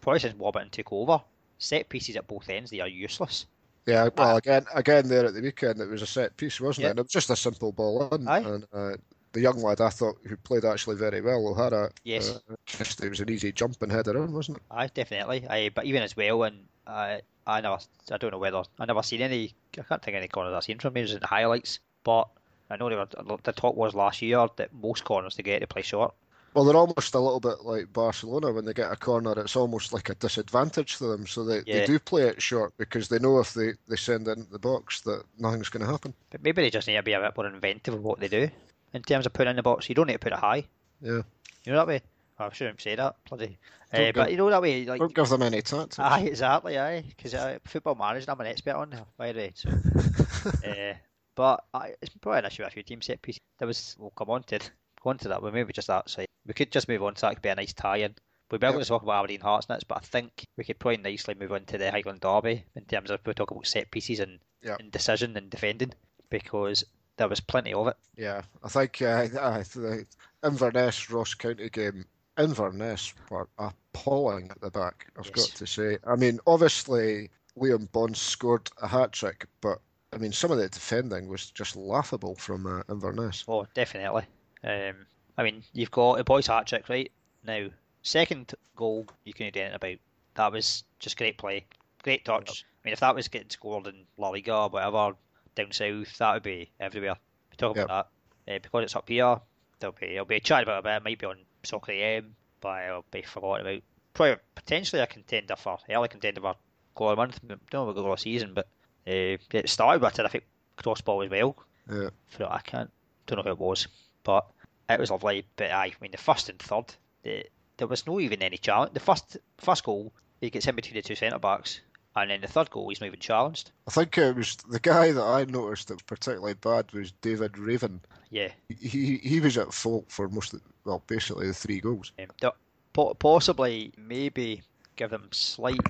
probably since Warburton took over, set pieces at both ends, they are useless. Yeah, well, again, again there at the weekend, it was a set piece, wasn't Yeah. it? And it was just a simple ball in. Aye. And uh, the young lad, I thought, who played actually very well, O'Hara, Yes. uh, just it was an easy jumping header in, wasn't it? Aye, definitely. Aye, but even as well, and uh, I never, I don't know whether I never seen any. I can't think of any corners I've seen from him. In the highlights, but I know they were. The talk was last year that most corners they get to play short. Well, they're almost a little bit like Barcelona when they get a corner. It's almost like a disadvantage to them, so they, Yeah. they do play it short because they know if they, they send it into the box that nothing's going to happen. But maybe they just need to be a bit more inventive with what they do in terms of putting in the box. You don't need to put it high. Yeah, You know that way. I shouldn't say that. Bloody. Uh, go- but you know that way, like. don't give them any tactics. Aye, exactly. Aye, because uh, football management, I'm an expert on now, by the way. So, uh, but aye, it's probably an issue with a few team set pieces. There was. We'll come on to come on to that. But maybe just that side. We could just move on to that. Could be a nice tie-in We're yep. going to talk about Aberdeen Hearts next, but I think we could probably nicely move on to the Highland Derby in terms of we talk about set pieces and, yep. and decision and defending because there was plenty of it. Yeah, I think uh, the Inverness Ross County game, Inverness were appalling at the back. I've yes. got to say. I mean, obviously Liam Boyce scored a hat trick, but I mean, some of the defending was just laughable from uh, Inverness. Oh, definitely. Um, I mean, you've got a boys' hat trick, right? Now, second goal you can anything about. That was just great play, great touch. Yep. I mean, if that was getting scored in La Liga or whatever down south, that would be everywhere. We talk yep. about that uh, because it's up here. There'll be it'll be a chat about it. It might be on Soccer AM, but it'll be forgotten about. Probably potentially a contender for early contender for goal of the month. Don't know about goal of season, but uh, it started with a terrific crossball as well. Yeah. For I can't don't know who it was, but it was lovely. But I, I mean, the first and third, the, there was no even any challenge. The first first goal, he gets in between the two centre backs, and then the third goal, he's not even challenged. I think it was the guy that I noticed that was particularly bad was David Raven. Yeah, he he was at fault for most of well, basically the three goals. Um, possibly, maybe give them slight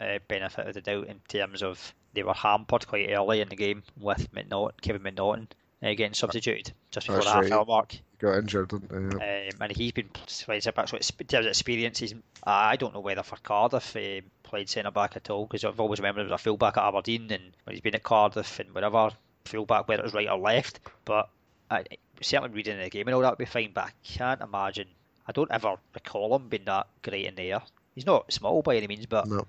uh, benefit of the doubt in terms of they were hampered quite early in the game with McNaughton, Kevin McNaughton uh, getting substituted just before That's the half hour mark. He got injured, didn't he? Yeah. Um, and he's been playing centre back. So in terms of experience, he's, I don't know whether for Cardiff he played centre back at all because I've always remembered he was a full back at Aberdeen and when he's been at Cardiff and whatever full back whether it was right or left. But I, certainly reading the game and all that would be fine. But I can't imagine. I don't ever recall him being that great in the air. He's not small by any means, but no. um,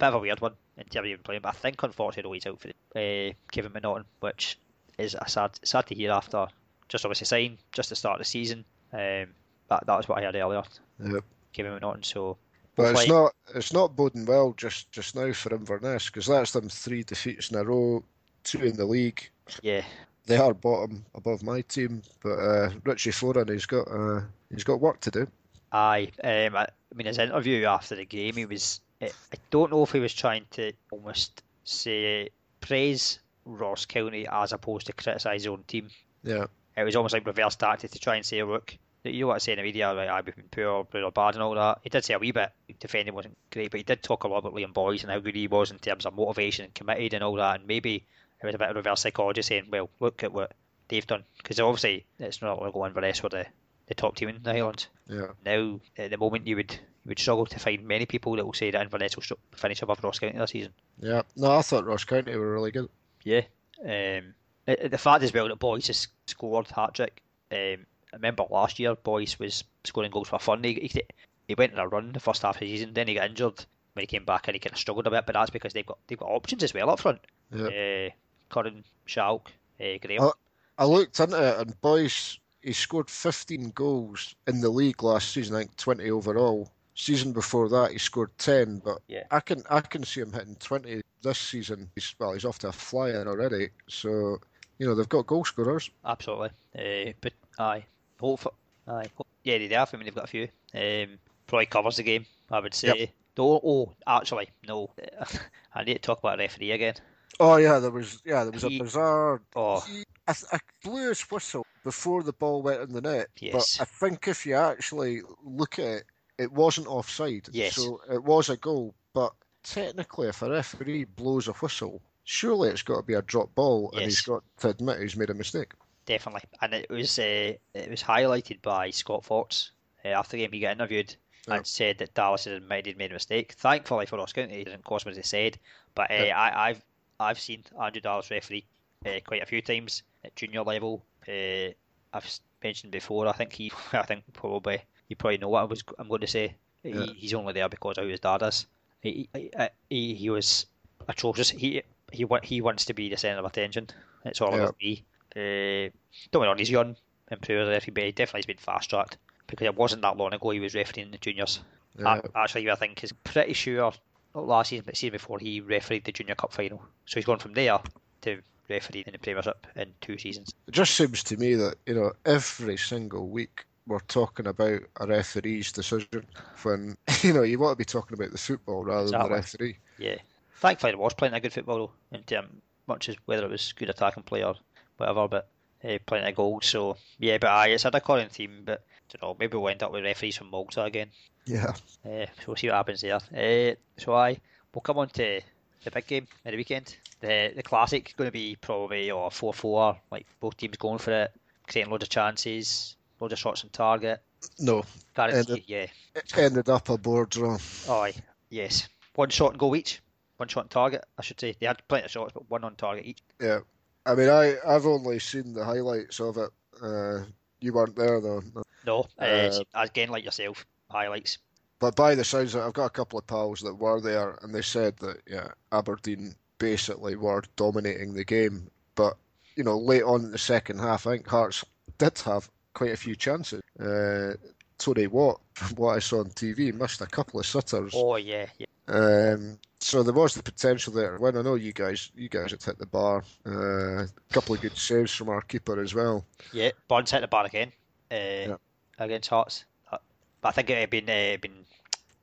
bit of a weird one in terms of even playing. But I think unfortunately he's out for the, uh, Kevin McNaughton, which is a sad sad to hear after just obviously sign just to start the season. Um, that that was what I heard earlier. Yep. Kevin McNaughton. So, but it's not it's not boding well just just now for Inverness because that's them three defeats in a row, two in the league. Yeah. They are bottom above my team, but uh, Richie Foran, he's got uh, he's got work to do. Aye, um, I, I mean his interview after the game, he was I don't know if he was trying to almost say praise Ross County as opposed to criticise his own team. Yeah. It was almost like reverse tactic to try and say, look, you know what I say in the media, like, I've been poor, good or bad and all that. He did say a wee bit, defending wasn't great, but he did talk a lot about Liam Boyce and how good he was in terms of motivation and committed and all that. And maybe it was a bit of reverse psychology saying, well, look at what they've done. Because obviously, it's not going to go Inverness for the, the top team in the Highlands. Yeah. Now, at the moment, you would you would struggle to find many people that will say that Inverness will finish above Ross County this season. Yeah, no, I thought Ross County were really good. Yeah, um, the fact as well that Boyce has scored hat trick. Um, I remember last year Boyce was scoring goals for fun. He, he, he went on a run the first half of the season, then he got injured when he came back and he kind of struggled a bit. But that's because they've got they've got options as well up front. Yeah. Uh, Curran, Schalk, uh, Graham. I, I looked into it and Boyce he scored 15 goals in the league last season. I think 20 overall. Season before that, he scored ten, but yeah. I can I can see him hitting twenty this season. He's well, he's off to a flyer already. So you know they've got goal scorers. Absolutely, uh, but aye, hope aye, yeah, they have. I mean, they've got a few. Um, probably covers the game, I would say. Yep. Oh, oh, actually, no. I need to talk about referee again. Oh yeah, there was yeah there was he, a bizarre. Oh, he, I, I, blew his whistle before the ball went in the net. Yes. But I think if you actually look at it, it wasn't offside. Yes. So it was a goal, but technically, if a referee blows a whistle, surely it's got to be a drop ball, yes. and he's got to admit he's made a mistake. Definitely, and it was uh, it was highlighted by Scott Fox uh, after the game. He got interviewed and said that Dallas had admitted he'd made a mistake. Thankfully for Ross County, it didn't cost him as he said. But uh, I, have I've seen Andrew Dallas referee uh, quite a few times at junior level. Uh, I've mentioned before. I think he, I think probably you probably know what I was I'm going to say. Yeah. He, he's only there because of who his dad is. He, he, he was atrocious. He he he wants to be the centre of attention. It's all yeah. about me. Uh, don't get on, he's young, improved referee, but he definitely has been fast tracked because it wasn't that long ago he was refereeing the juniors. Yeah. Actually, I think is pretty sure not last season, but season before he refereed the Junior Cup final. So he's gone from there to refereeing in the Premiership in two seasons. It just seems to me that you know every single week we're talking about a referee's decision when you know you want to be talking about the football rather exactly. than the referee. Yeah, thankfully, it was playing a good football in terms much as whether it was good attacking play or whatever. But uh, plenty of goals. So yeah, but aye, it's had a recurring theme. But I don't know, maybe we'll end up with referees from Malta again. Yeah. Uh, so we'll see what happens there. Uh, so aye, we'll come on to the big game at the weekend. The the classic going to be probably or four four, like both teams going for it, creating loads of chances, loads of shots on target. No. Ended- yeah. It ended up a board draw. Aye, yes. One shot and goal each. One shot on target, I should say. They had plenty of shots, but one on target each. Yeah. I mean, I, I've only seen the highlights of it. Uh, you weren't there, though. No, uh, Uh, again, like yourself, highlights. But by the sounds of it, I've got a couple of pals that were there, and they said that, yeah, Aberdeen basically were dominating the game. But, you know, late on in the second half, I think Hearts did have quite a few chances. Uh, Tony Watt, from what I saw on TV, missed a couple of sitters. Oh yeah, yeah. Um, so there was the potential there. When I know you guys, you guys had hit the bar. Uh, a couple of good saves from our keeper as well. Yeah, Burns hit the bar again uh, against Hearts. Uh, But I think it had been uh, been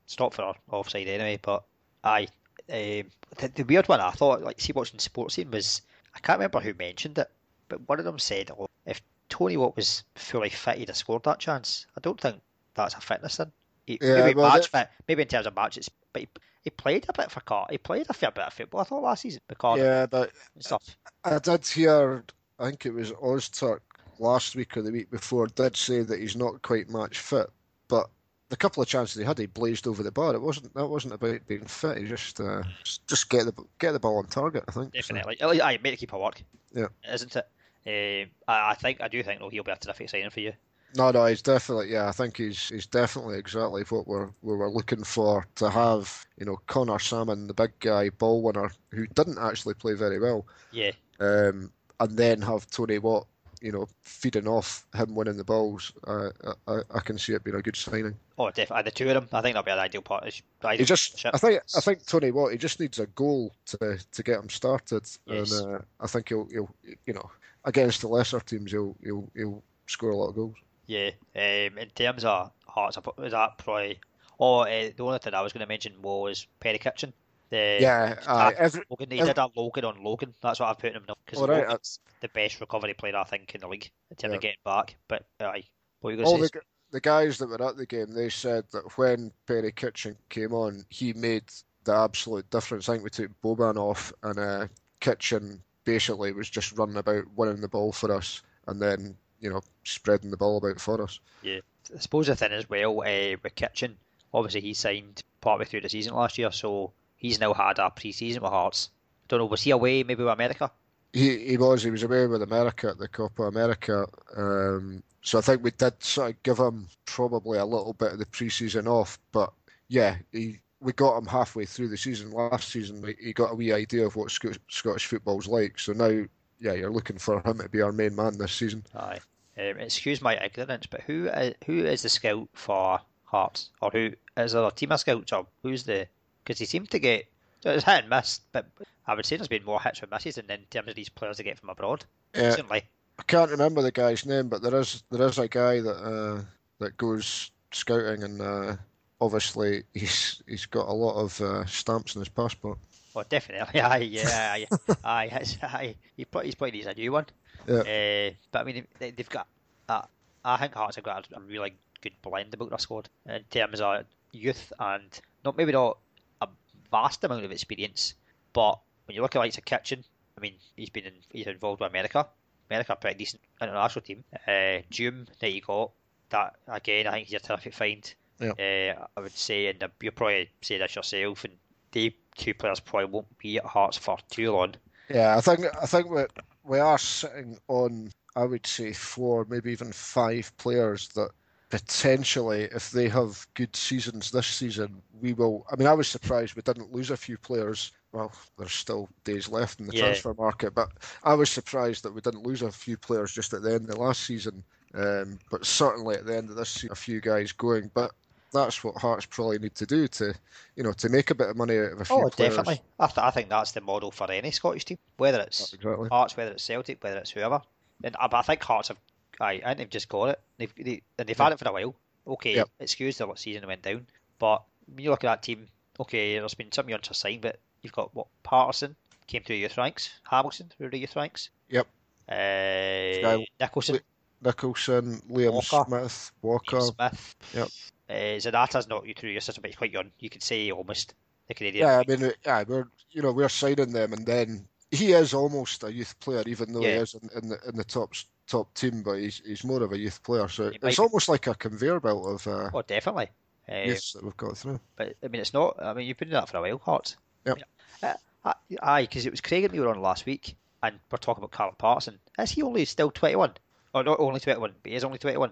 stopped for offside anyway. But aye, um, the, the weird one I thought, like, see watching Sportscene was I can't remember who mentioned it, but one of them said, "Oh, if Tony Watt was fully fit, he'd have scored that chance." I don't think that's a fitness thing. He, Yeah, maybe well, match fit, maybe in terms of matches, but he, he played a bit for Car. He played a fair bit of football. I thought last season because Yeah, but stuff. I did hear. I think it was Ozturk last week or the week before did say that he's not quite match fit. But the couple of chances he had, he blazed over the bar. It wasn't that wasn't about being fit. He just uh, just get the get the ball on target. I think. Definitely. Least- Aye, make the keeper work. Yeah. Isn't it? Um, I, I think I do think though he'll be a terrific signing for you. No, no, he's definitely yeah. I think he's he's definitely exactly what we're we were looking for to have. You know, Conor Sammon, the big guy ball winner, who didn't actually play very well, Yeah. um, and then have Tony Watt. You know, feeding off him winning the balls. Uh, I, I, can see it being a good signing. Oh, definitely. The two of them, I think that'll be an ideal part. Ideal He just, partnership. I think, I think Tony Watt. He just needs a goal to to get him started, Yes. and uh, I think he'll, he'll, you know, against the lesser teams, he'll, he'll, he'll score a lot of goals. Yeah. Um, in terms of Hearts, was that probably? Oh, uh, the only thing I was going to mention was Perry Kitchen. The Yeah, aye, every, Logan, he every- did that Logan on Logan. That's what I've put him now because right, Logan's the best recovery player I think in the league in terms Yeah. of getting back. But aye, what you all going the to say? gu- the guys that were at the game, they said that when Perry Kitchen came on, he made the absolute difference. I think we took Buaben off, and uh, Kitchen basically it was just running about winning the ball for us, and then you know spreading the ball about for us. Yeah, I suppose the thing as well uh, with Kitchen, obviously he signed partway through the season last year, so he's now had a pre-season with Hearts. Don't know, was he away maybe with America? He he was he was away with America at the Copa America, um, so I think we did sort of give him probably a little bit of the pre-season off. But yeah, he we got him halfway through the season last season. He, he got a wee idea of what Sc- Scottish football's like. So now, yeah, you're looking for him to be our main man this season. Aye. Um, excuse my ignorance, but who is, who is the scout for Hearts, or who is there a team of scouts, or who's the? Because he seemed to get so it's hit and miss, but I would say there's been more hits and misses than in terms of these players they get from abroad. Yeah, Recently, I can't remember the guy's name, but there is there is a guy that uh, that goes scouting, and uh, obviously he's he's got a lot of uh, stamps in his passport. well, definitely, aye, yeah, aye, aye, aye. He put, he's probably needs a new one. Yeah. Uh, but I mean, they, they've got. Uh, I think Hearts have got a, a really good blend about their squad in terms of youth and not maybe not a vast amount of experience, but when you look at like a Kitchen, I mean, he's been in, he's involved with America. America, a pretty decent international team. Uh, Djoum that you got, that again, I think he's a terrific find. Yeah. Uh, I would say, and you probably say this yourself, and they two players probably won't be at Hearts for too long. Yeah, I think I think we we are sitting on I would say four, maybe even five players that potentially, if they have good seasons this season, we will. I mean, I was surprised we didn't lose a few players. Well, there's still days left in the Yeah. transfer market, but I was surprised that we didn't lose a few players just at the end of last season. Um, but certainly at the end of this season, a few guys going. But that's what Hearts probably need to do to, you know, to make a bit of money out of a few Oh, players. definitely. I, th- I think that's the model for any Scottish team, whether it's Exactly. Hearts, whether it's Celtic, whether it's whoever. And I, but I think Hearts have, aye, I think they've just got it. They've they, and they've had it for a while. Okay, Yep. excuse the what season went down, but when you look at that team, okay, there's been some to sign, but you've got what Paterson came through the youth ranks, Hamilton through the youth ranks. Yep. Uh, Nicholson. Nicholson, Liam Walker. Smith, Walker. Liam Smith. Yep. Uh, Zanatta's not you through your system, but he's quite young. You could say almost the Canadian. Yeah, I mean, uh, yeah, we're you know we're signing them, and then he is almost a youth player, even though he is in, in the in the top top team, but he's he's more of a youth player. So He it's be- almost like a conveyor belt of uh, Oh, definitely. Uh, youths that we've got through. But I mean, it's not. I mean, you've been doing that for a while, Hearts. Yep. Uh, uh, aye, because it was Craig and me were on last week, and we're talking about Carl Paterson. Is he only still twenty-one? Oh, not only twenty-one, but he is only twenty-one.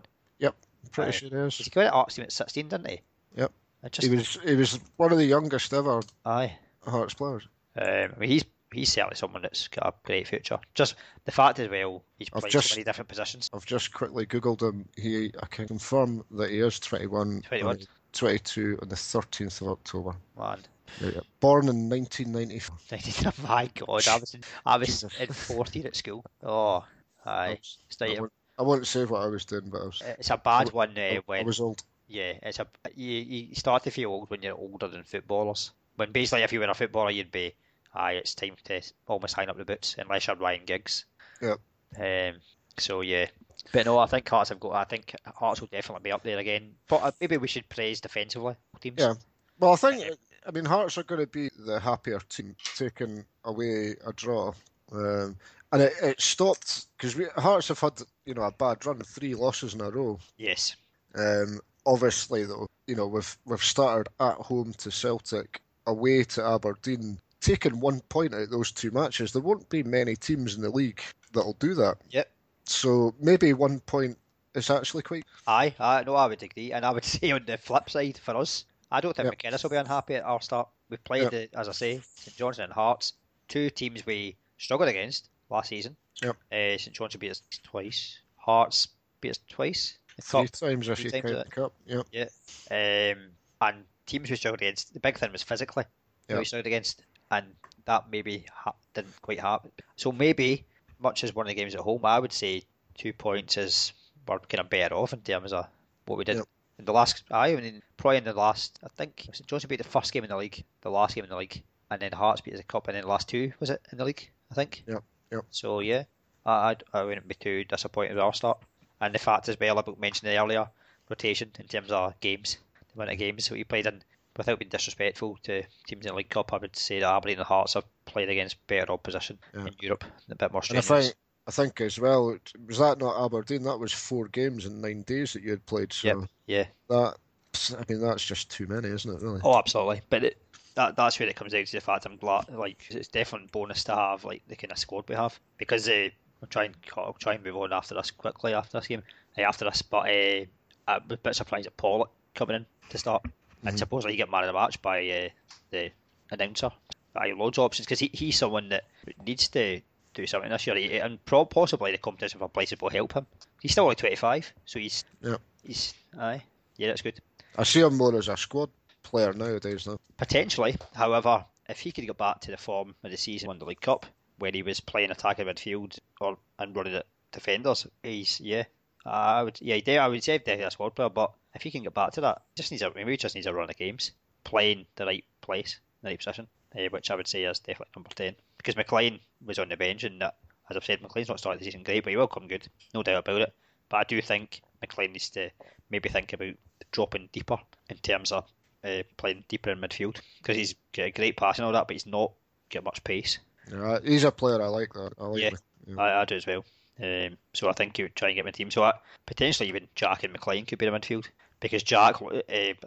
Pretty Aye. sure he is. He got at Hearts team at sixteen, didn't he? Yep. Just, He was he was one of the youngest ever Aye. Hearts players. Um, he's he's certainly someone that's got a great future. Just the fact as well, he's played just- so many different positions. I've just quickly googled him. He I can confirm that he is 21, 21. uh, 22 on the 13th of October. Man, Yeah, yeah. Born in 1994. my God, I was in, I was in fourth year at school. Oh, aye. It's, I like- won't, I won't say what I was doing, but I was, it's a bad one uh, I, when was old. Yeah, it's a you, you start to feel old when you're older than footballers. When basically, if you were a footballer, you'd be, aye, it's time to almost hang up the boots, unless you're Ryan Giggs. Yep. Um. So yeah, but no, I think Hearts have got. I think Hearts will definitely be up there again. But uh, maybe we should praise defensively teams. Yeah. Well, I think, I mean, Hearts are going to be the happier team taking away a draw. Um, and it, it stopped because Hearts have had, you know, a bad run, three losses in a row. Yes. Um, obviously, though, you know, we've we've started at home to Celtic, away to Aberdeen, taking one point out of those two matches. There won't be many teams in the league that'll do that. Yep. So maybe one point is actually quite. Aye, aye, no, I would agree, and I would say on the flip side for us, I don't think Yep. McInnes will be unhappy at our start. We've played, Yep. the, as I say, St Johnstone and Hearts, two teams we struggled against last season. Yep. Uh, St John's beat us twice. Hearts beat us twice. Three cup, times if three you times count the cup. Yeah. um, and teams we struggled against. The big thing was physically who we struggled against, and that maybe ha- didn't quite happen. So maybe, much as one of the games at home, I would say two points is we're kind of better off in terms of what we did. Yep. In the last, I mean, probably in the last, I think St John's beat the first game in the league, the last game in the league, and then Hearts beat us a cup, and then the last two was it in the league? I think. Yep, yep. So yeah, I I wouldn't be too disappointed with our start, and the fact as well about mentioning earlier rotation in terms of games, the amount of games that we played in. Without being disrespectful to teams in the League Cup, I would say that Aberdeen and Hearts have played against better opposition Yeah. in Europe, a bit more And I strenuous. think, I think as well, was that not Aberdeen? That was four games in nine days that you had played. So Yep. Yeah. that, I mean, that's just too many, isn't it? Really? Oh, absolutely. But it, that that's where it comes down to the fact I'm glad. Like it's definitely bonus to have like the kind of squad we have because uh, I'll try and I'll try and move on after this quickly after this game uh, after this. But uh, I was a bit surprised at Pollock coming in to start, and Mhm. supposedly he get man of the match by uh, the announcer. I have loads of options because he, he's someone that needs to do something this year, He- and pro- possibly the competition for places will help him. He's still only 25, so he's yeah. he's aye yeah that's good. I see him more as a squad player nowadays. Now, Potentially, however, if he could get back to the form of the season won the League Cup, when he was playing attacking midfield or and running at defenders, he's yeah, I would yeah, I would say definitely a squad player. But if he can get back to that, just needs a maybe he just needs a run of games, playing the right place, the right position, uh, which I would say is definitely number ten because McLean was on the bench and as I've said, McLean's not starting the season great, but he will come good, no doubt about it. But I do think McLean needs to maybe think about dropping deeper in terms of uh, playing deeper in midfield because he's got a great pass and all that, but he's not got much pace. yeah, he's a player I like. That I like. Yeah. Yeah. I, I do as well. Um, so I think you would try and get my team. So I, potentially even Jack and McLean could be in the midfield because Jack, uh,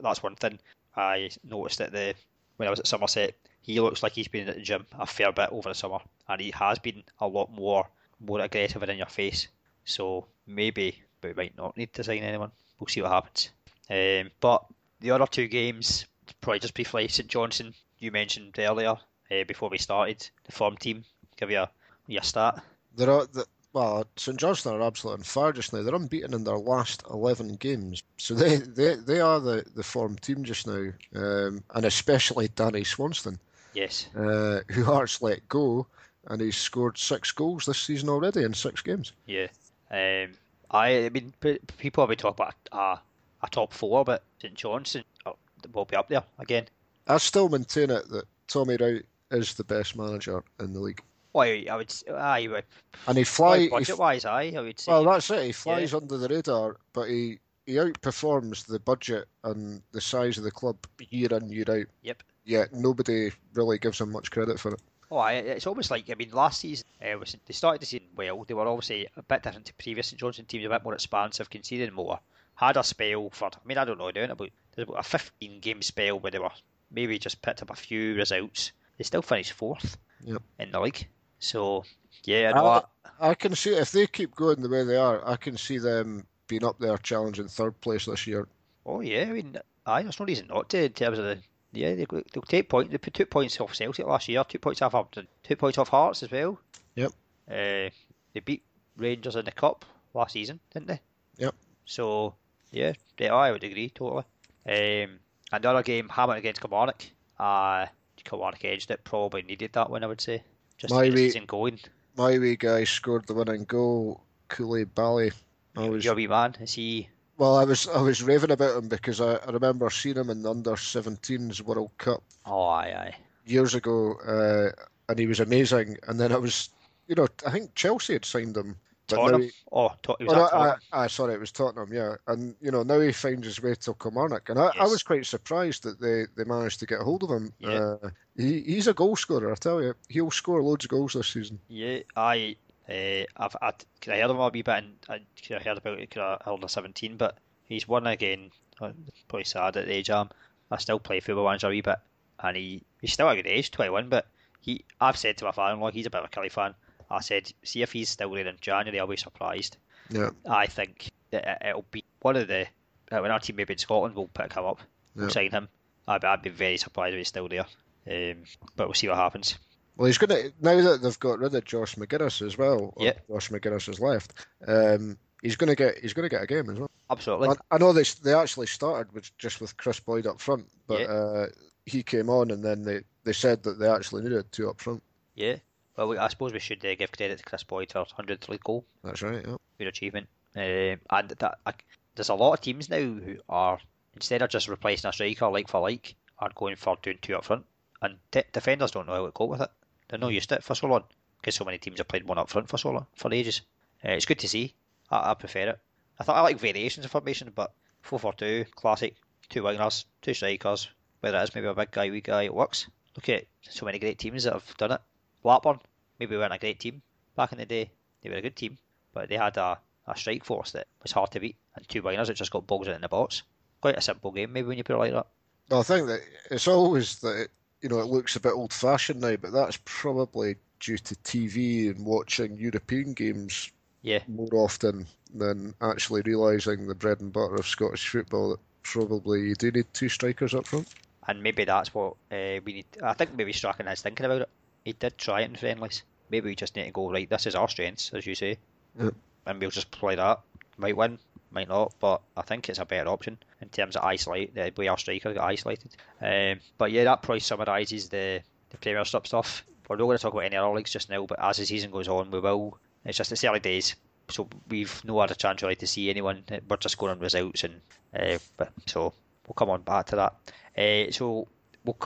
that's one thing I noticed at the when I was at Somerset. He looks like he's been at the gym a fair bit over the summer, and he has been a lot more more aggressive and in your face. So maybe, but we might not need to sign anyone. We'll see what happens. Um, but the other two games, probably just briefly, St Johnstone. You mentioned earlier uh, before we started the form team. Give you a your start. They're all- the, well, St Johnstone are absolutely on fire just now. They're unbeaten in their last eleven games, so they they, they are the, the form team just now, um, and especially Danny Swanson, Yes. uh, who Hearts let go, and he's scored six goals this season already in six games. Yeah. Um, I, I mean, p- people have been talking about a, a top four, but St Johnstone oh, will be up there again. I still maintain it that Tommy Wright is the best manager in the league. Well, I would, aye, would, and he flies budget wise, aye, I would say. well, that's it. He flies under the radar, but he he outperforms the budget and the size of the club year in year out. Yep. Yet nobody really gives him much credit for it. Oh, it's almost like I mean, last season uh, was, they started the season well. They were obviously a bit different to previous St Johnstone teams, a bit more expansive, conceding more. Had a spell for, I mean, I don't know, doing about there's about a 15 game spell where they were maybe just picked up a few results. They still finished fourth Yep. in the league. So yeah, no, I, I can see if they keep going the way they are, I can see them being up there challenging third place this year. Oh yeah, I mean, aye, there's no reason not to in terms of the. Yeah, they, they'll take point. They put two points off Celtic last year, two points off Aberdeen, two points off Hearts as well. Yep. Uh, they beat Rangers in the cup last season, didn't they? Yep. So yeah, yeah, I would agree totally. Um, another game, Hamilton against Kilmarnock. Uh, Kilmarnock edged it. Probably needed that one, I would say, just My to get the wee- going. My wee guy scored the winning goal, Coulibaly. I was Your wee man, is he? well, I was I was raving about him because I, I remember seeing him in the under 17s World Cup Oh, aye, aye. years ago, uh, and he was amazing. And then I was, you know, I think Chelsea had signed him. Tottenham. he- Oh, was Oh, Tottenham. I, I, sorry, it was Tottenham, yeah. And, you know, now he finds his way to Kilmarnock. And I, I was quite surprised that they, they managed to get hold of him. Yeah. Uh, he, he's a goal scorer, I tell you. He'll score loads of goals this season. Yeah, I, uh, I've, I, I heard him a wee bit, and I could heard about it, could heard of 17, but he's won again. Uh, Probably sad at the age I'm. I still play football manager a wee bit, and he, he's still a good age, 21, but he, I've said to my father-in-law, he's a bit of a Killie fan. I said, see if he's still there in January, I'll be surprised. Yeah. I think that it- it'll be one of the uh, when our team maybe in Scotland will pick him up, we'll Yeah. sign him. I'd, I'd be very surprised if he's still there. Um, but we'll see what happens. Well, he's going to, now that they've got rid of Josh Magennis as well, Yeah. Josh Magennis has left, um, he's going to get he's going to get a game as well. Absolutely. I, I know they, they actually started with just with Kris Boyd up front, but Yeah. uh, he came on and then they, they said that they actually needed two up front. Yeah. Well, I suppose we should uh, give credit to Kris Boyd for 100th league goal. That's right, yeah. Good achievement. Um, and that I, there's a lot of teams now who are, instead of just replacing a striker like for like, are going for doing two up front. And de- defenders don't know how to cope with it. They're not used to it for so long. Because so many teams have played one up front for so long, for ages. Uh, it's good to see. I, I prefer it. I thought I like variations of formation, but 4 4 2, classic, two wingers, two strikers, whether it is maybe a big guy, wee guy, it works. Look at so many great teams that have done it. Blackburn, maybe weren't a great team back in the day. They were a good team, but they had a, a strike force that was hard to beat, and two wingers that just got balls in the box. Quite a simple game, maybe when you put it like that. No, I think that it's always that it, you know it looks a bit old fashioned now, but that's probably due to TV and watching European games Yeah, more often than actually realising the bread and butter of Scottish football that probably you do need two strikers up front. and maybe that's what uh, we need. I think maybe Strachan is thinking about it. He did try it in friendlies. Maybe we just need to go right. This is our strengths, as you say, Yep. and we'll just play that. Might win, might not, but I think it's a better option in terms of isolate the way our striker got isolated. Um, but yeah, that probably summarises the the Premiership stuff. We're not going to talk about any other leagues just now, but as the season goes on, we will. It's just it's early days, so we've no other chance really to see anyone. We're just going on results, and uh, but so we'll come on back to that. Uh, so we'll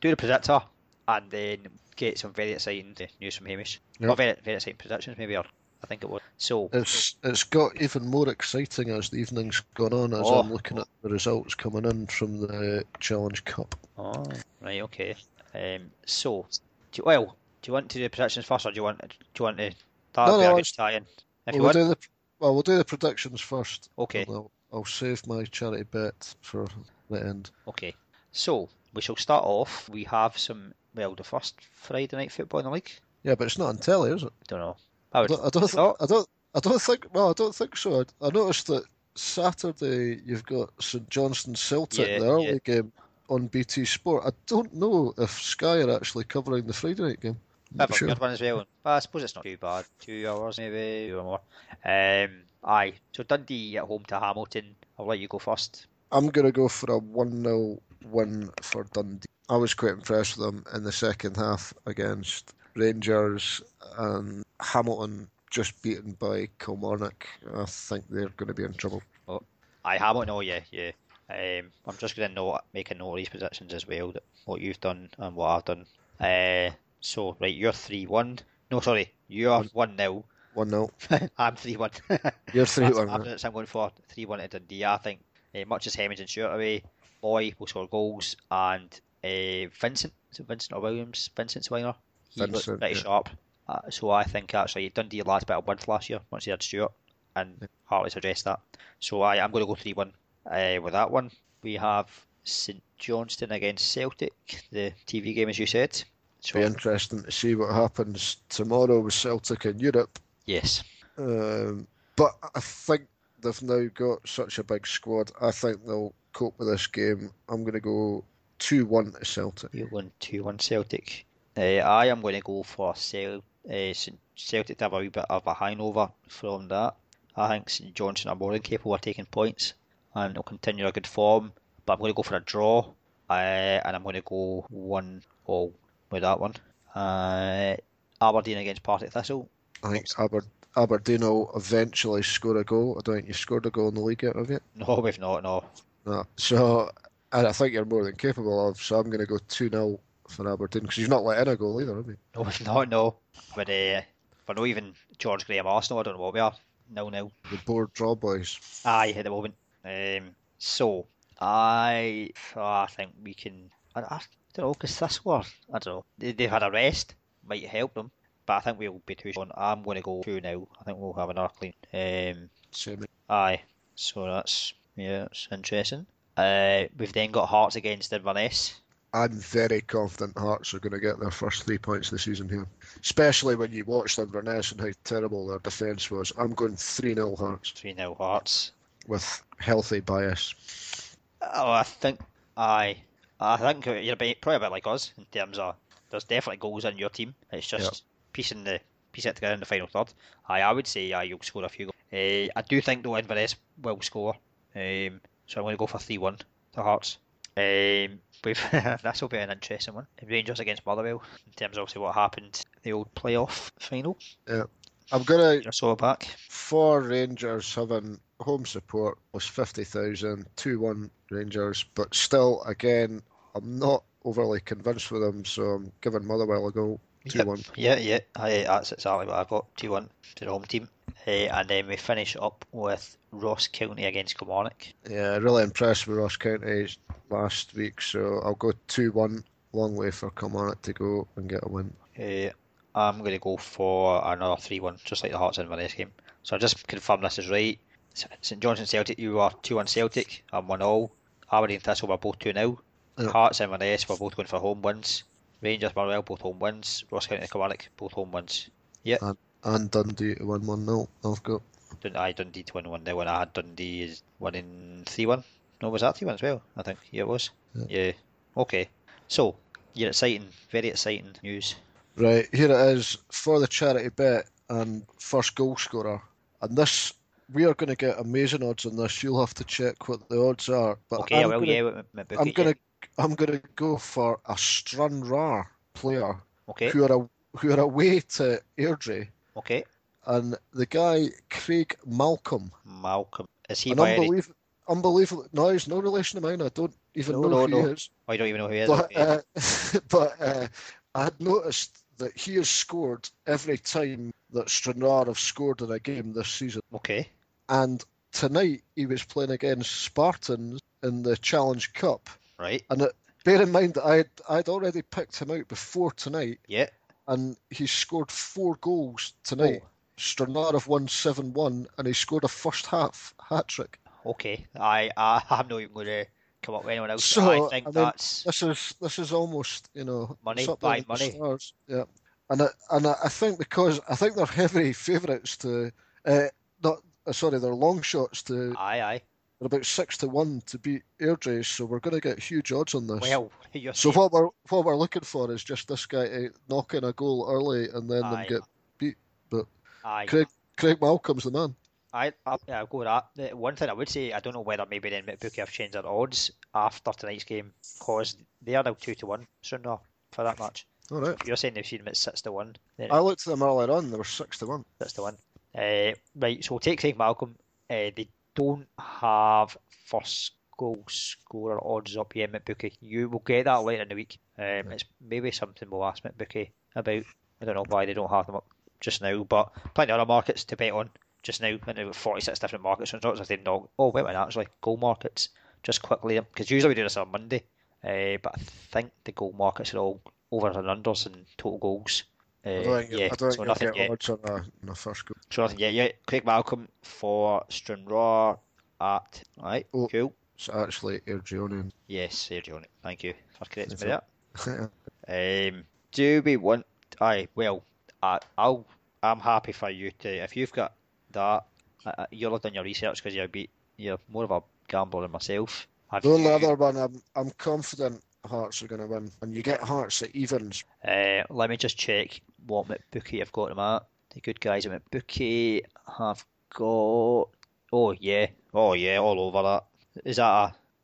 do the predictor and then get some very exciting news from Hamish. Yep. Not very very exciting predictions, maybe. Or I think it was. So It's it's got even more exciting as the evening's gone on as Oh. I'm looking at the results coming in from the Challenge Cup. Oh, right, okay. Um, so, do you, well, do you want to do the predictions first, or do you want do you want to? That No, would be no, a good tie-in. If Well, you we'll want, do the well, we'll do the predictions first. okay, I'll, I'll save my charity bet for the end. okay. So we shall start off. We have some. Well, the first Friday night football in the league. Yeah, but it's not on telly, is it? I Don't know. I I don't. I don't, thought- I don't. I don't think. Well, I don't think so. I, I noticed that Saturday you've got St Johnstone Celtic, Yeah, the early yeah. game on BT Sport. I don't know if Sky are actually covering the Friday night game. Have Not a sure. good one as well. But I suppose it's not too bad. Two hours maybe, two or more. Um, aye. So Dundee at home to Hamilton. I'll let you go first. I'm gonna go for a one 0 win for Dundee. I was quite impressed with them in the second half against Rangers and Hamilton. Just beaten by Kilmarnock. I think they're going to be in trouble. I Hamilton. Oh yeah, yeah. Um, I'm just going to note, make a note of these positions as well. What you've done and what I've done. Uh, so right, you're three one. No, sorry, you are one 0 One 0 I'm three one. You're 3 1. I'm? I'm going for three one to Dundee. I think uh, much as Hemmings and Stewart away, Boy will score goals, and uh, Vincent is it Vincent or Williams? Vincent's winner. He looked pretty yeah. sharp. Uh, so I think actually Dundee last bit of month last year once he had Stewart, and Hartley's addressed that. So I I'm going to go three one uh, with that one. We have St Johnstone against Celtic, the TV game as you said. So Be interesting to see what happens tomorrow with Celtic in Europe. yes, Um, but I think they've now got such a big squad. I think they'll cope with this game. I'm going to go 2 1 to Celtic. You won 2 1 Celtic. Uh, I am going to go for Cel- uh, Celtic to have a wee bit of a hangover from that. I think St Johnstone are more than capable of taking points and they'll continue a good form. But I'm going to go for a draw uh, and I'm going to go 1 all with that one. Uh, Aberdeen against Partick Thistle. I think Aber- Aberdeen will eventually score a goal. I don't think you scored a goal in the league yet, have you? No, we've not, no. No. So, and I think you're more than capable of. So I'm going to go 2 0 for Aberdeen because you've not let in a goal either, have you? No, we've not, no. But uh, for no even George Graham Arsenal, I don't know what we are. No, no. The board draw boys. Aye, at the moment. Um, so I, oh, I think we can. I, I don't know because this one, I don't know. They, they've had a rest, might help them, but I think we'll be too strong. I'm going to go two now. I think we'll have another clean. Um, Same. aye, so that's yeah, it's interesting. Uh, we've then got Hearts against Inverness. I'm very confident Hearts are going to get their first three points of the season here. Especially when you watched Inverness and how terrible their defence was. I'm going 3 0 Hearts Three 0 Hearts. with healthy bias. Oh, I think I, I think you're a bit, probably a bit like us in terms of there's definitely goals in your team. It's just piecing the piece it together in the final third. I, I would say uh, you'll score a few goals. Uh, I do think though Inverness will score, um, so I'm going to go for three one to Hearts. Um, we've this will be an interesting one. Rangers against Motherwell in terms of obviously what happened the old playoff final. Yeah. I'm going to, Just saw it back. for Rangers having home support, was 50,000, 2 1 Rangers, but still, again, I'm not overly convinced with them, so I'm giving Motherwell a goal 2 Yep. 1. Yeah, yeah, I, that's exactly what I've got. 2 1 to the home team. Uh, and then we finish up with Ross County against Kilmarnock. Yeah, really impressed with Ross County last week, so I'll go 2 1. Long way for Kilmarnock to go and get a win. Uh, I'm going to go for another 3 1, just like the Hearts and Inverness game. So I'll just confirm this is right. St Johnstone Celtic, you are 2 1 Celtic. I'm 1 all. Aberdeen Thistle were both 2 0. Yeah. Hearts and Inverness were both going for home wins. Rangers Motherwell both home wins. Ross County Kilmarnock both home wins. And Dundee to win 1 0. I've got. Dun- I Dundee to win 1 0 when I had Dundee is winning 3 1. No, was that 3 1 as well? I think. Yeah, it was. Yeah. Yeah. Okay. So, you're exciting, very exciting news. Right, here it is for the charity bet and first goal scorer. And this, we are going to get amazing odds on this. You'll have to check what the odds are. But Okay, I'm will, gonna, yeah. I'm gonna, I'm gonna go for a Stranraer player. Okay, who are a, who are away to Airdrie, okay. and the guy Craig Malcolm, Malcolm. Is he an by any... unbelievable, unbelievable. No, he's no relation to mine. I don't even No, know no, who he no. is. Oh, you don't even know who he is? But uh, but uh, I had noticed that he has scored every time that Stranraer have scored in a game this season. okay. And tonight he was playing against Spartans in the Challenge Cup. Right. And it, bear in mind that I'd, I'd already picked him out before tonight, Yeah. And he scored four goals tonight. Oh. Stranraer have won 7 1, and he scored a first half hat trick. Okay. I, I, I'm not even going to come up with anyone else. So, I think I mean, that's... This is this is almost you know Money, buy money. stars. Yeah, and I, and I I think because I think they're heavy favourites to uh, not uh, sorry they're long shots to Aye, aye. They're about six to one to beat Airdrie, so we're going to get huge odds on this. Well, you're so saying- what we're what we're looking for is just this guy to knock in a goal early and then Aye. them get Aye. Craig Craig Malcolm's the man. I, I, yeah, I'll go with that. One thing I would say, I don't know whether maybe then McBookie have changed their odds after tonight's game, because they are now 2 to 1, so sooner for that match. All right. You're saying they've seen them at 6 to 1, then I looked at them earlier on; they were six to one. That's the one. Uh, right, so we'll take Craig Malcolm. Uh, they don't have first goal scorer odds up yet, McBookie. You will get that later in the week. Um, it's maybe something we'll ask McBookie about. I don't know why they don't have them up just now, but plenty of other markets to bet on just now. And about 46 different markets, so it's not as if know, oh, wait a minute, actually, goal markets, just quickly, because usually we do this on Monday, uh, but I think the goal markets are all over and unders and total goals. Uh, I don't think, yeah, I don't so think you'll get yet. odds on a, on a first goal. So nothing yet. Yeah, Craig Malcolm for Stranraer at, right, Oh. cool. It's actually Airdrieonian. Yes, Sergio, on thank you for correcting me there. Um, do we want? Aye, well, I, I'll. I'm happy for you to. If you've got that, uh, uh, you'll have done your research because you're be you're more of a gambler than myself. Have the only other one, I'm, I'm confident Hearts are going to win. And you get Hearts at evens. Uh, let me just check what McBookie have got them at. The good guys at McBookie have got. Oh yeah, oh yeah, all over that. Is that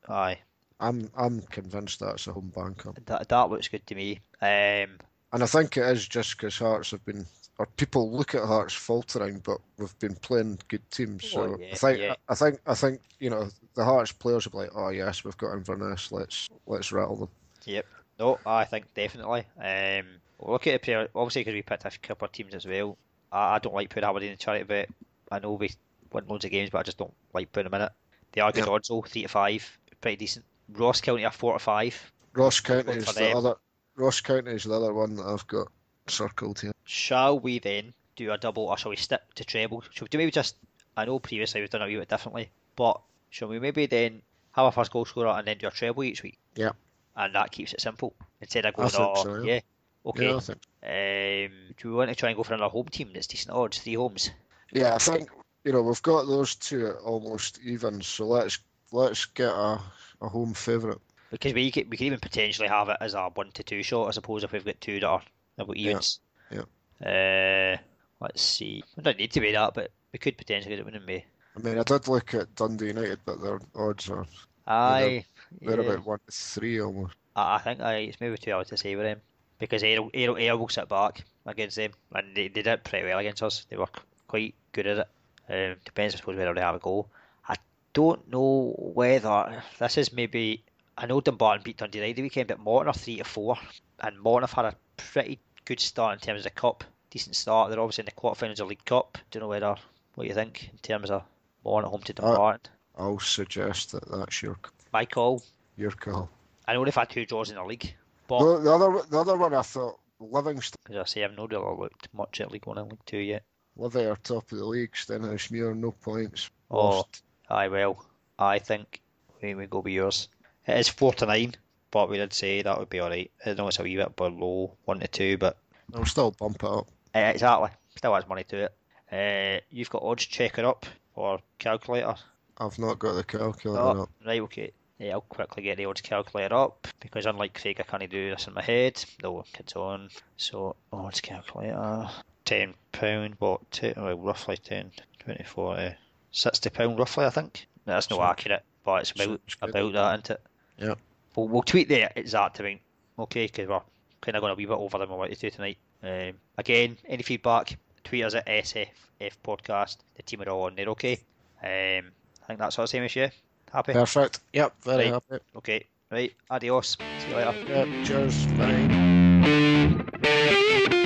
a? Aye, I'm I'm convinced that's a home bank that that looks good to me. Um, And I think it is just because Hearts have been, or people look at Hearts faltering, but we've been playing good teams. So Oh, yeah, I think yeah. I think I think you know the Hearts players will be like, oh yes, we've got Inverness. Let's let's rattle them. Yep. No, I think definitely. Um, look at the player obviously because we picked a couple of teams as well. I, I don't like putting Aberdeen in charity bet. I know we win loads of games, but I just don't like putting them in it. They are good Yeah. odds though, three to five, pretty decent. Ross County are four to five. Ross County is the other. Ross County is the other one that I've got circled here. Shall we then do a double, or shall we stick to treble? Shall we do maybe just? I know previously we've done a wee bit differently, but shall we maybe then have a first goal scorer and then do a treble each week? Yeah. And that keeps it simple instead of going, oh, so, yeah. yeah, okay. Yeah, Um, do we want to try and go for another home team that's decent odds, three homes? Yeah, I think you know we've got those two almost even. So let's let's get a a home favourite. Because we could, we could even potentially have it as a one to two shot, I suppose, if we've got two that are about evens. yeah. Uh, let's see. We don't need to be that, but we could potentially, It wouldn't we? I mean, I did look at Dundee United, but their odds are Aye. they're yeah. about one to three almost. I, I think aye, it's maybe too early to say with them because Ayr, Ayr, Ayr will sit back against them, and they, they did it pretty well against us. They were quite good at it. Um, depends, I suppose, whether they have a goal. I don't know whether this is maybe. I know Dumbarton beat Dundee United the weekend, but Morton are three to four, and Morton have had a pretty good start in terms of the cup. Decent start. They're obviously in the quarterfinals of the League Cup. Don't know whether what you think in terms of Morton at home to Dumbarton. I'll suggest that that's your My call. your call. I know they've had two draws in the league, but The, the other the other one I thought Livingston, As I say, I've not really looked much at League One and League Two yet. Livy are top of the league. Stenhousemuir no points. Oh, Lost. aye, well, I think we we go with yours. It is four to nine, but we did say that would be alright. I know it's a wee bit below one to two, but I'll still bump it up. uh, exactly, still has money to it. Uh, you've got odds checker up or calculator. I've not got the calculator Oh, up. right, okay. Yeah, I'll quickly get the odds calculator up because unlike Craig, I can't do this in my head. No, it's on. So odds calculator, ten pound, what? Ten, well, roughly 10, 20, 40, 60 pound, roughly. I think that's not Sounds- accurate, but it's about good. about that, isn't it? Yeah. We'll, we'll tweet the exact amount, okay? Because we're kind of going a wee bit over than we wanted to do tonight. Um, again, any feedback? Tweet us at SFF Podcast. The team are all on there, okay? Um, I think that's all the same as you. Happy? Perfect. Yep, very Right. happy. Okay, right. Adios. See you later. Yep, cheers. Bye.